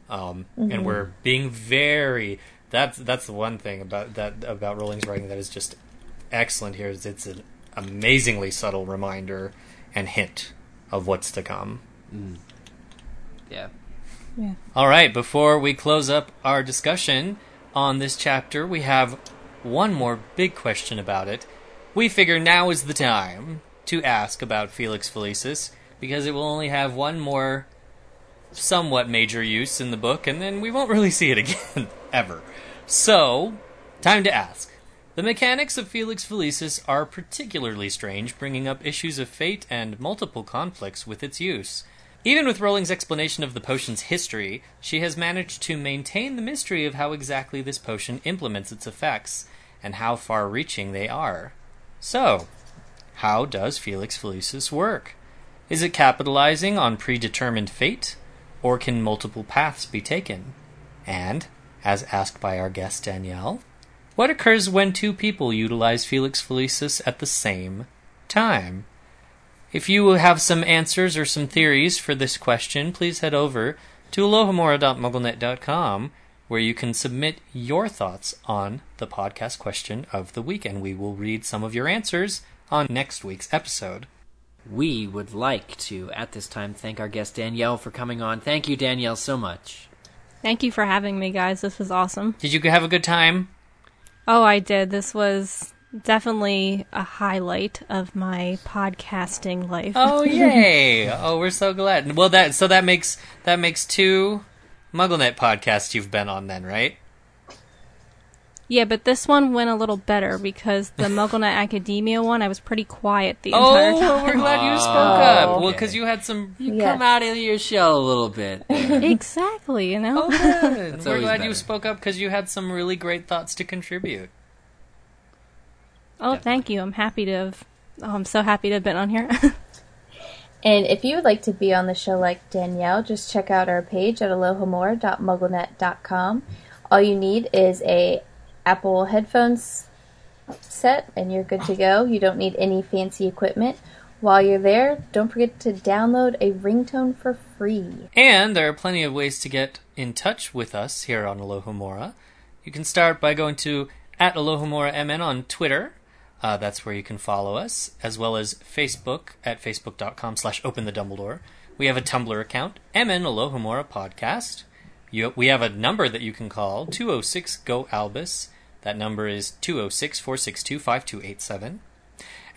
Um, and we're being very that's that's the one thing about that about Rowling's writing that is just excellent here is it's an amazingly subtle reminder and hint of what's to come. yeah. All right, before we close up our discussion on this chapter, we have one more big question about it. We figure now is the time to ask about Felix Felicis because it will only have one more somewhat major use in the book and then we won't really see it again [LAUGHS] ever. So, time to ask. The mechanics of Felix Felicis are particularly strange, bringing up issues of fate and multiple conflicts with its use. Even with Rowling's explanation of the potion's history, she has managed to maintain the mystery of how exactly this potion implements its effects, and how far reaching they are. So, how does Felix Felicis work? Is it capitalizing on predetermined fate, or can multiple paths be taken? And, as asked by our guest Danielle, what occurs when two people utilize Felix Felicis at the same time? If you have some answers or some theories for this question, please head over to alohomora.mugglenet.com where you can submit your thoughts on the podcast question of the week, and we will read some of your answers on next week's episode. We would like to, at this time, thank our guest Danielle for coming on. Thank you, Danielle, so much. Thank you for having me, guys. This was awesome. Did you have a good time? Oh, I did. This was definitely a highlight of my podcasting life. Oh [LAUGHS] yay! oh, we're so glad. Well, that so that makes that makes two MuggleNet podcasts you've been on then, right? Yeah, but this one went a little better because the MuggleNet [LAUGHS] Academia one, I was pretty quiet the Oh, entire well, time. we're glad you oh, spoke Oh. up. Well, because you had some. You Yes. come out of your shell a little bit. [LAUGHS] exactly, you know? Oh, good. we're always glad you spoke up because you had some really great thoughts to contribute. Oh, Definitely. thank you. I'm happy to have. Oh, I'm so happy to have been on here. [LAUGHS] And if you would like to be on the show like Danielle, just check out our page at alohomora.mugglenet.com. All you need is a Apple headphones set and you're good to go. You don't need any fancy equipment. While you're there, don't forget to download a ringtone for free. And there are plenty of ways to get in touch with us here on Alohomora. You can start by going to at AlohomoraMN on Twitter. Uh, that's where you can follow us, as well as Facebook at facebook.com slash open the Dumbledore. We have a Tumblr account, MN Alohomora Podcast. You, we have a number that you can call, 206 GO ALBUS. That number is 206 462 5287.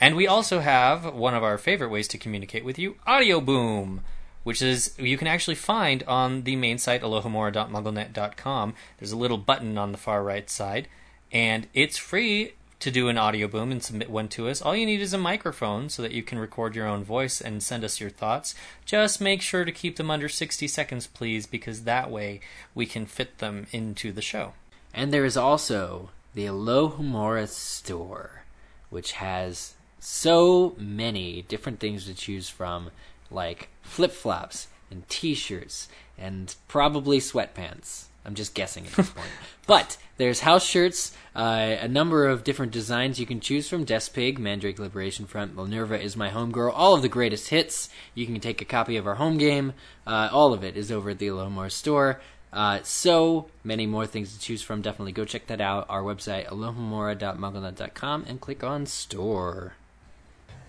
And we also have one of our favorite ways to communicate with you, Audio Boom, which is you can actually find on the main site alohomora.mugglenet.com. There's a little button on the far right side, and it's free to do an audio boom and submit one to us. All you need is a microphone so that you can record your own voice and send us your thoughts. Just make sure to keep them under 60 seconds, please, because that way we can fit them into the show. And there is also the Alohomora store, which has so many different things to choose from, like flip flops and t shirts and probably sweatpants. I'm just guessing at this [LAUGHS] point. But there's house shirts, uh, a number of different designs you can choose from Despig, Mandrake Liberation Front, Minerva is my homegirl, all of the greatest hits. You can take a copy of our home game. Uh, all of it is over at the Alohomora store. Uh, so many more things to choose from. Definitely go check that out. Our website, alohomora.mugglenet.com, and click on store.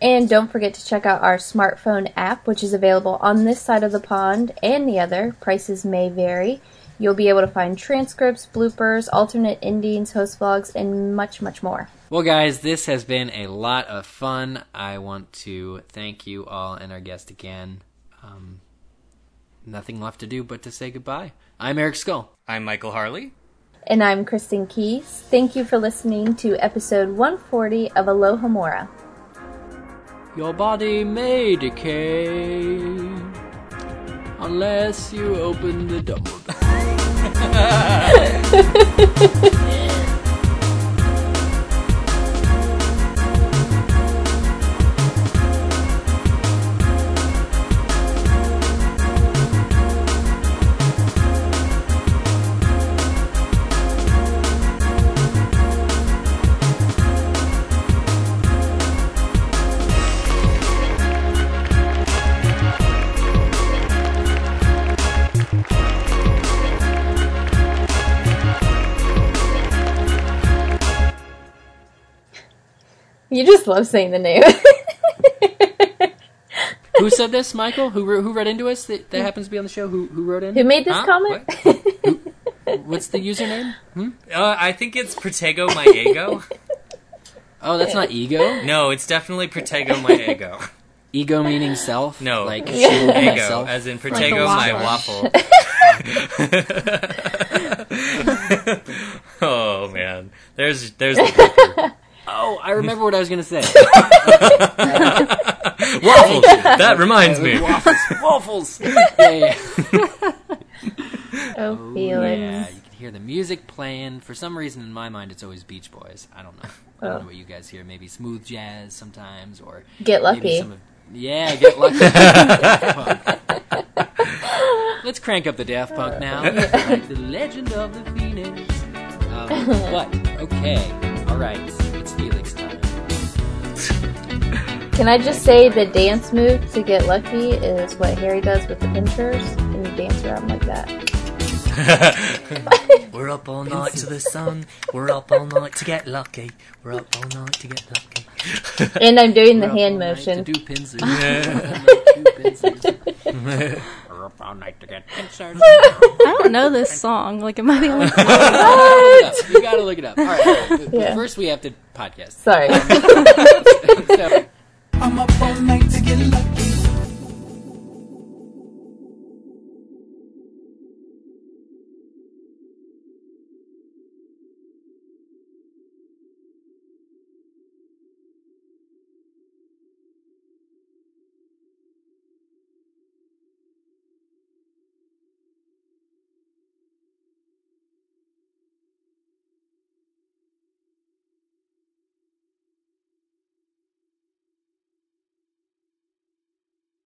And don't forget to check out our smartphone app, which is available on this side of the pond and the other. Prices may vary. You'll be able to find transcripts, bloopers, alternate endings, host vlogs, and much, much more. Well, guys, this has been a lot of fun. I want to thank you all and our guest again. Um, nothing left to do but to say goodbye. I'm Eric Scull. I'm Michael Harle. And I'm Kristen Kanes. Thank you for listening to episode 140 of Alohomora. Your body may decay unless you open the door. [LAUGHS] 啊 [LAUGHS] 啊 love saying the name. [LAUGHS] who said this, Michael? Who wrote, who read into us that, that happens to be on the show? Who who wrote in? Who made this Huh? comment? [LAUGHS] What's the username? Hmm? Uh, I think it's Protego My Ego. [LAUGHS] Oh, that's not ego. no, it's definitely Protego My Ego. Ego meaning self. No, like Yeah. Ego, myself. as in a Protego My waffle. Waffle. oh man, there's there's the bloopер. Oh, I remember what I was gonna say. [LAUGHS] waffles. That reminds me. waffles. Waffles. Yeah, yeah. oh, Oh, feelings. yeah, you can hear the music playing. For some reason, in my mind, it's always Beach Boys. I don't know. I don't Oh. know what you guys hear. Maybe smooth jazz sometimes, or Get maybe lucky. some of yeah, get lucky. Daft [LAUGHS] Punk. Let's crank up the Daft Punk now. like the Legend of the Phoenix. Um, [LAUGHS] what? Okay. All right. Can I just say the dance move to get lucky is what Harry does with the pinchers, and you dance around like that. [LAUGHS] We're up all night to the sun. We're up all night to get lucky. We're up all night to get lucky. [LAUGHS] And I'm doing the We're up hand all night motion. [LAUGHS] To do pincers. do pincers. We're up all night to get pincers. I don't know this song. Like, am I the only? Look it. You gotta look it up. All right. all right. Yeah. First, we have to podcast. Sorry. Um, so, I'm up all night to get lucky.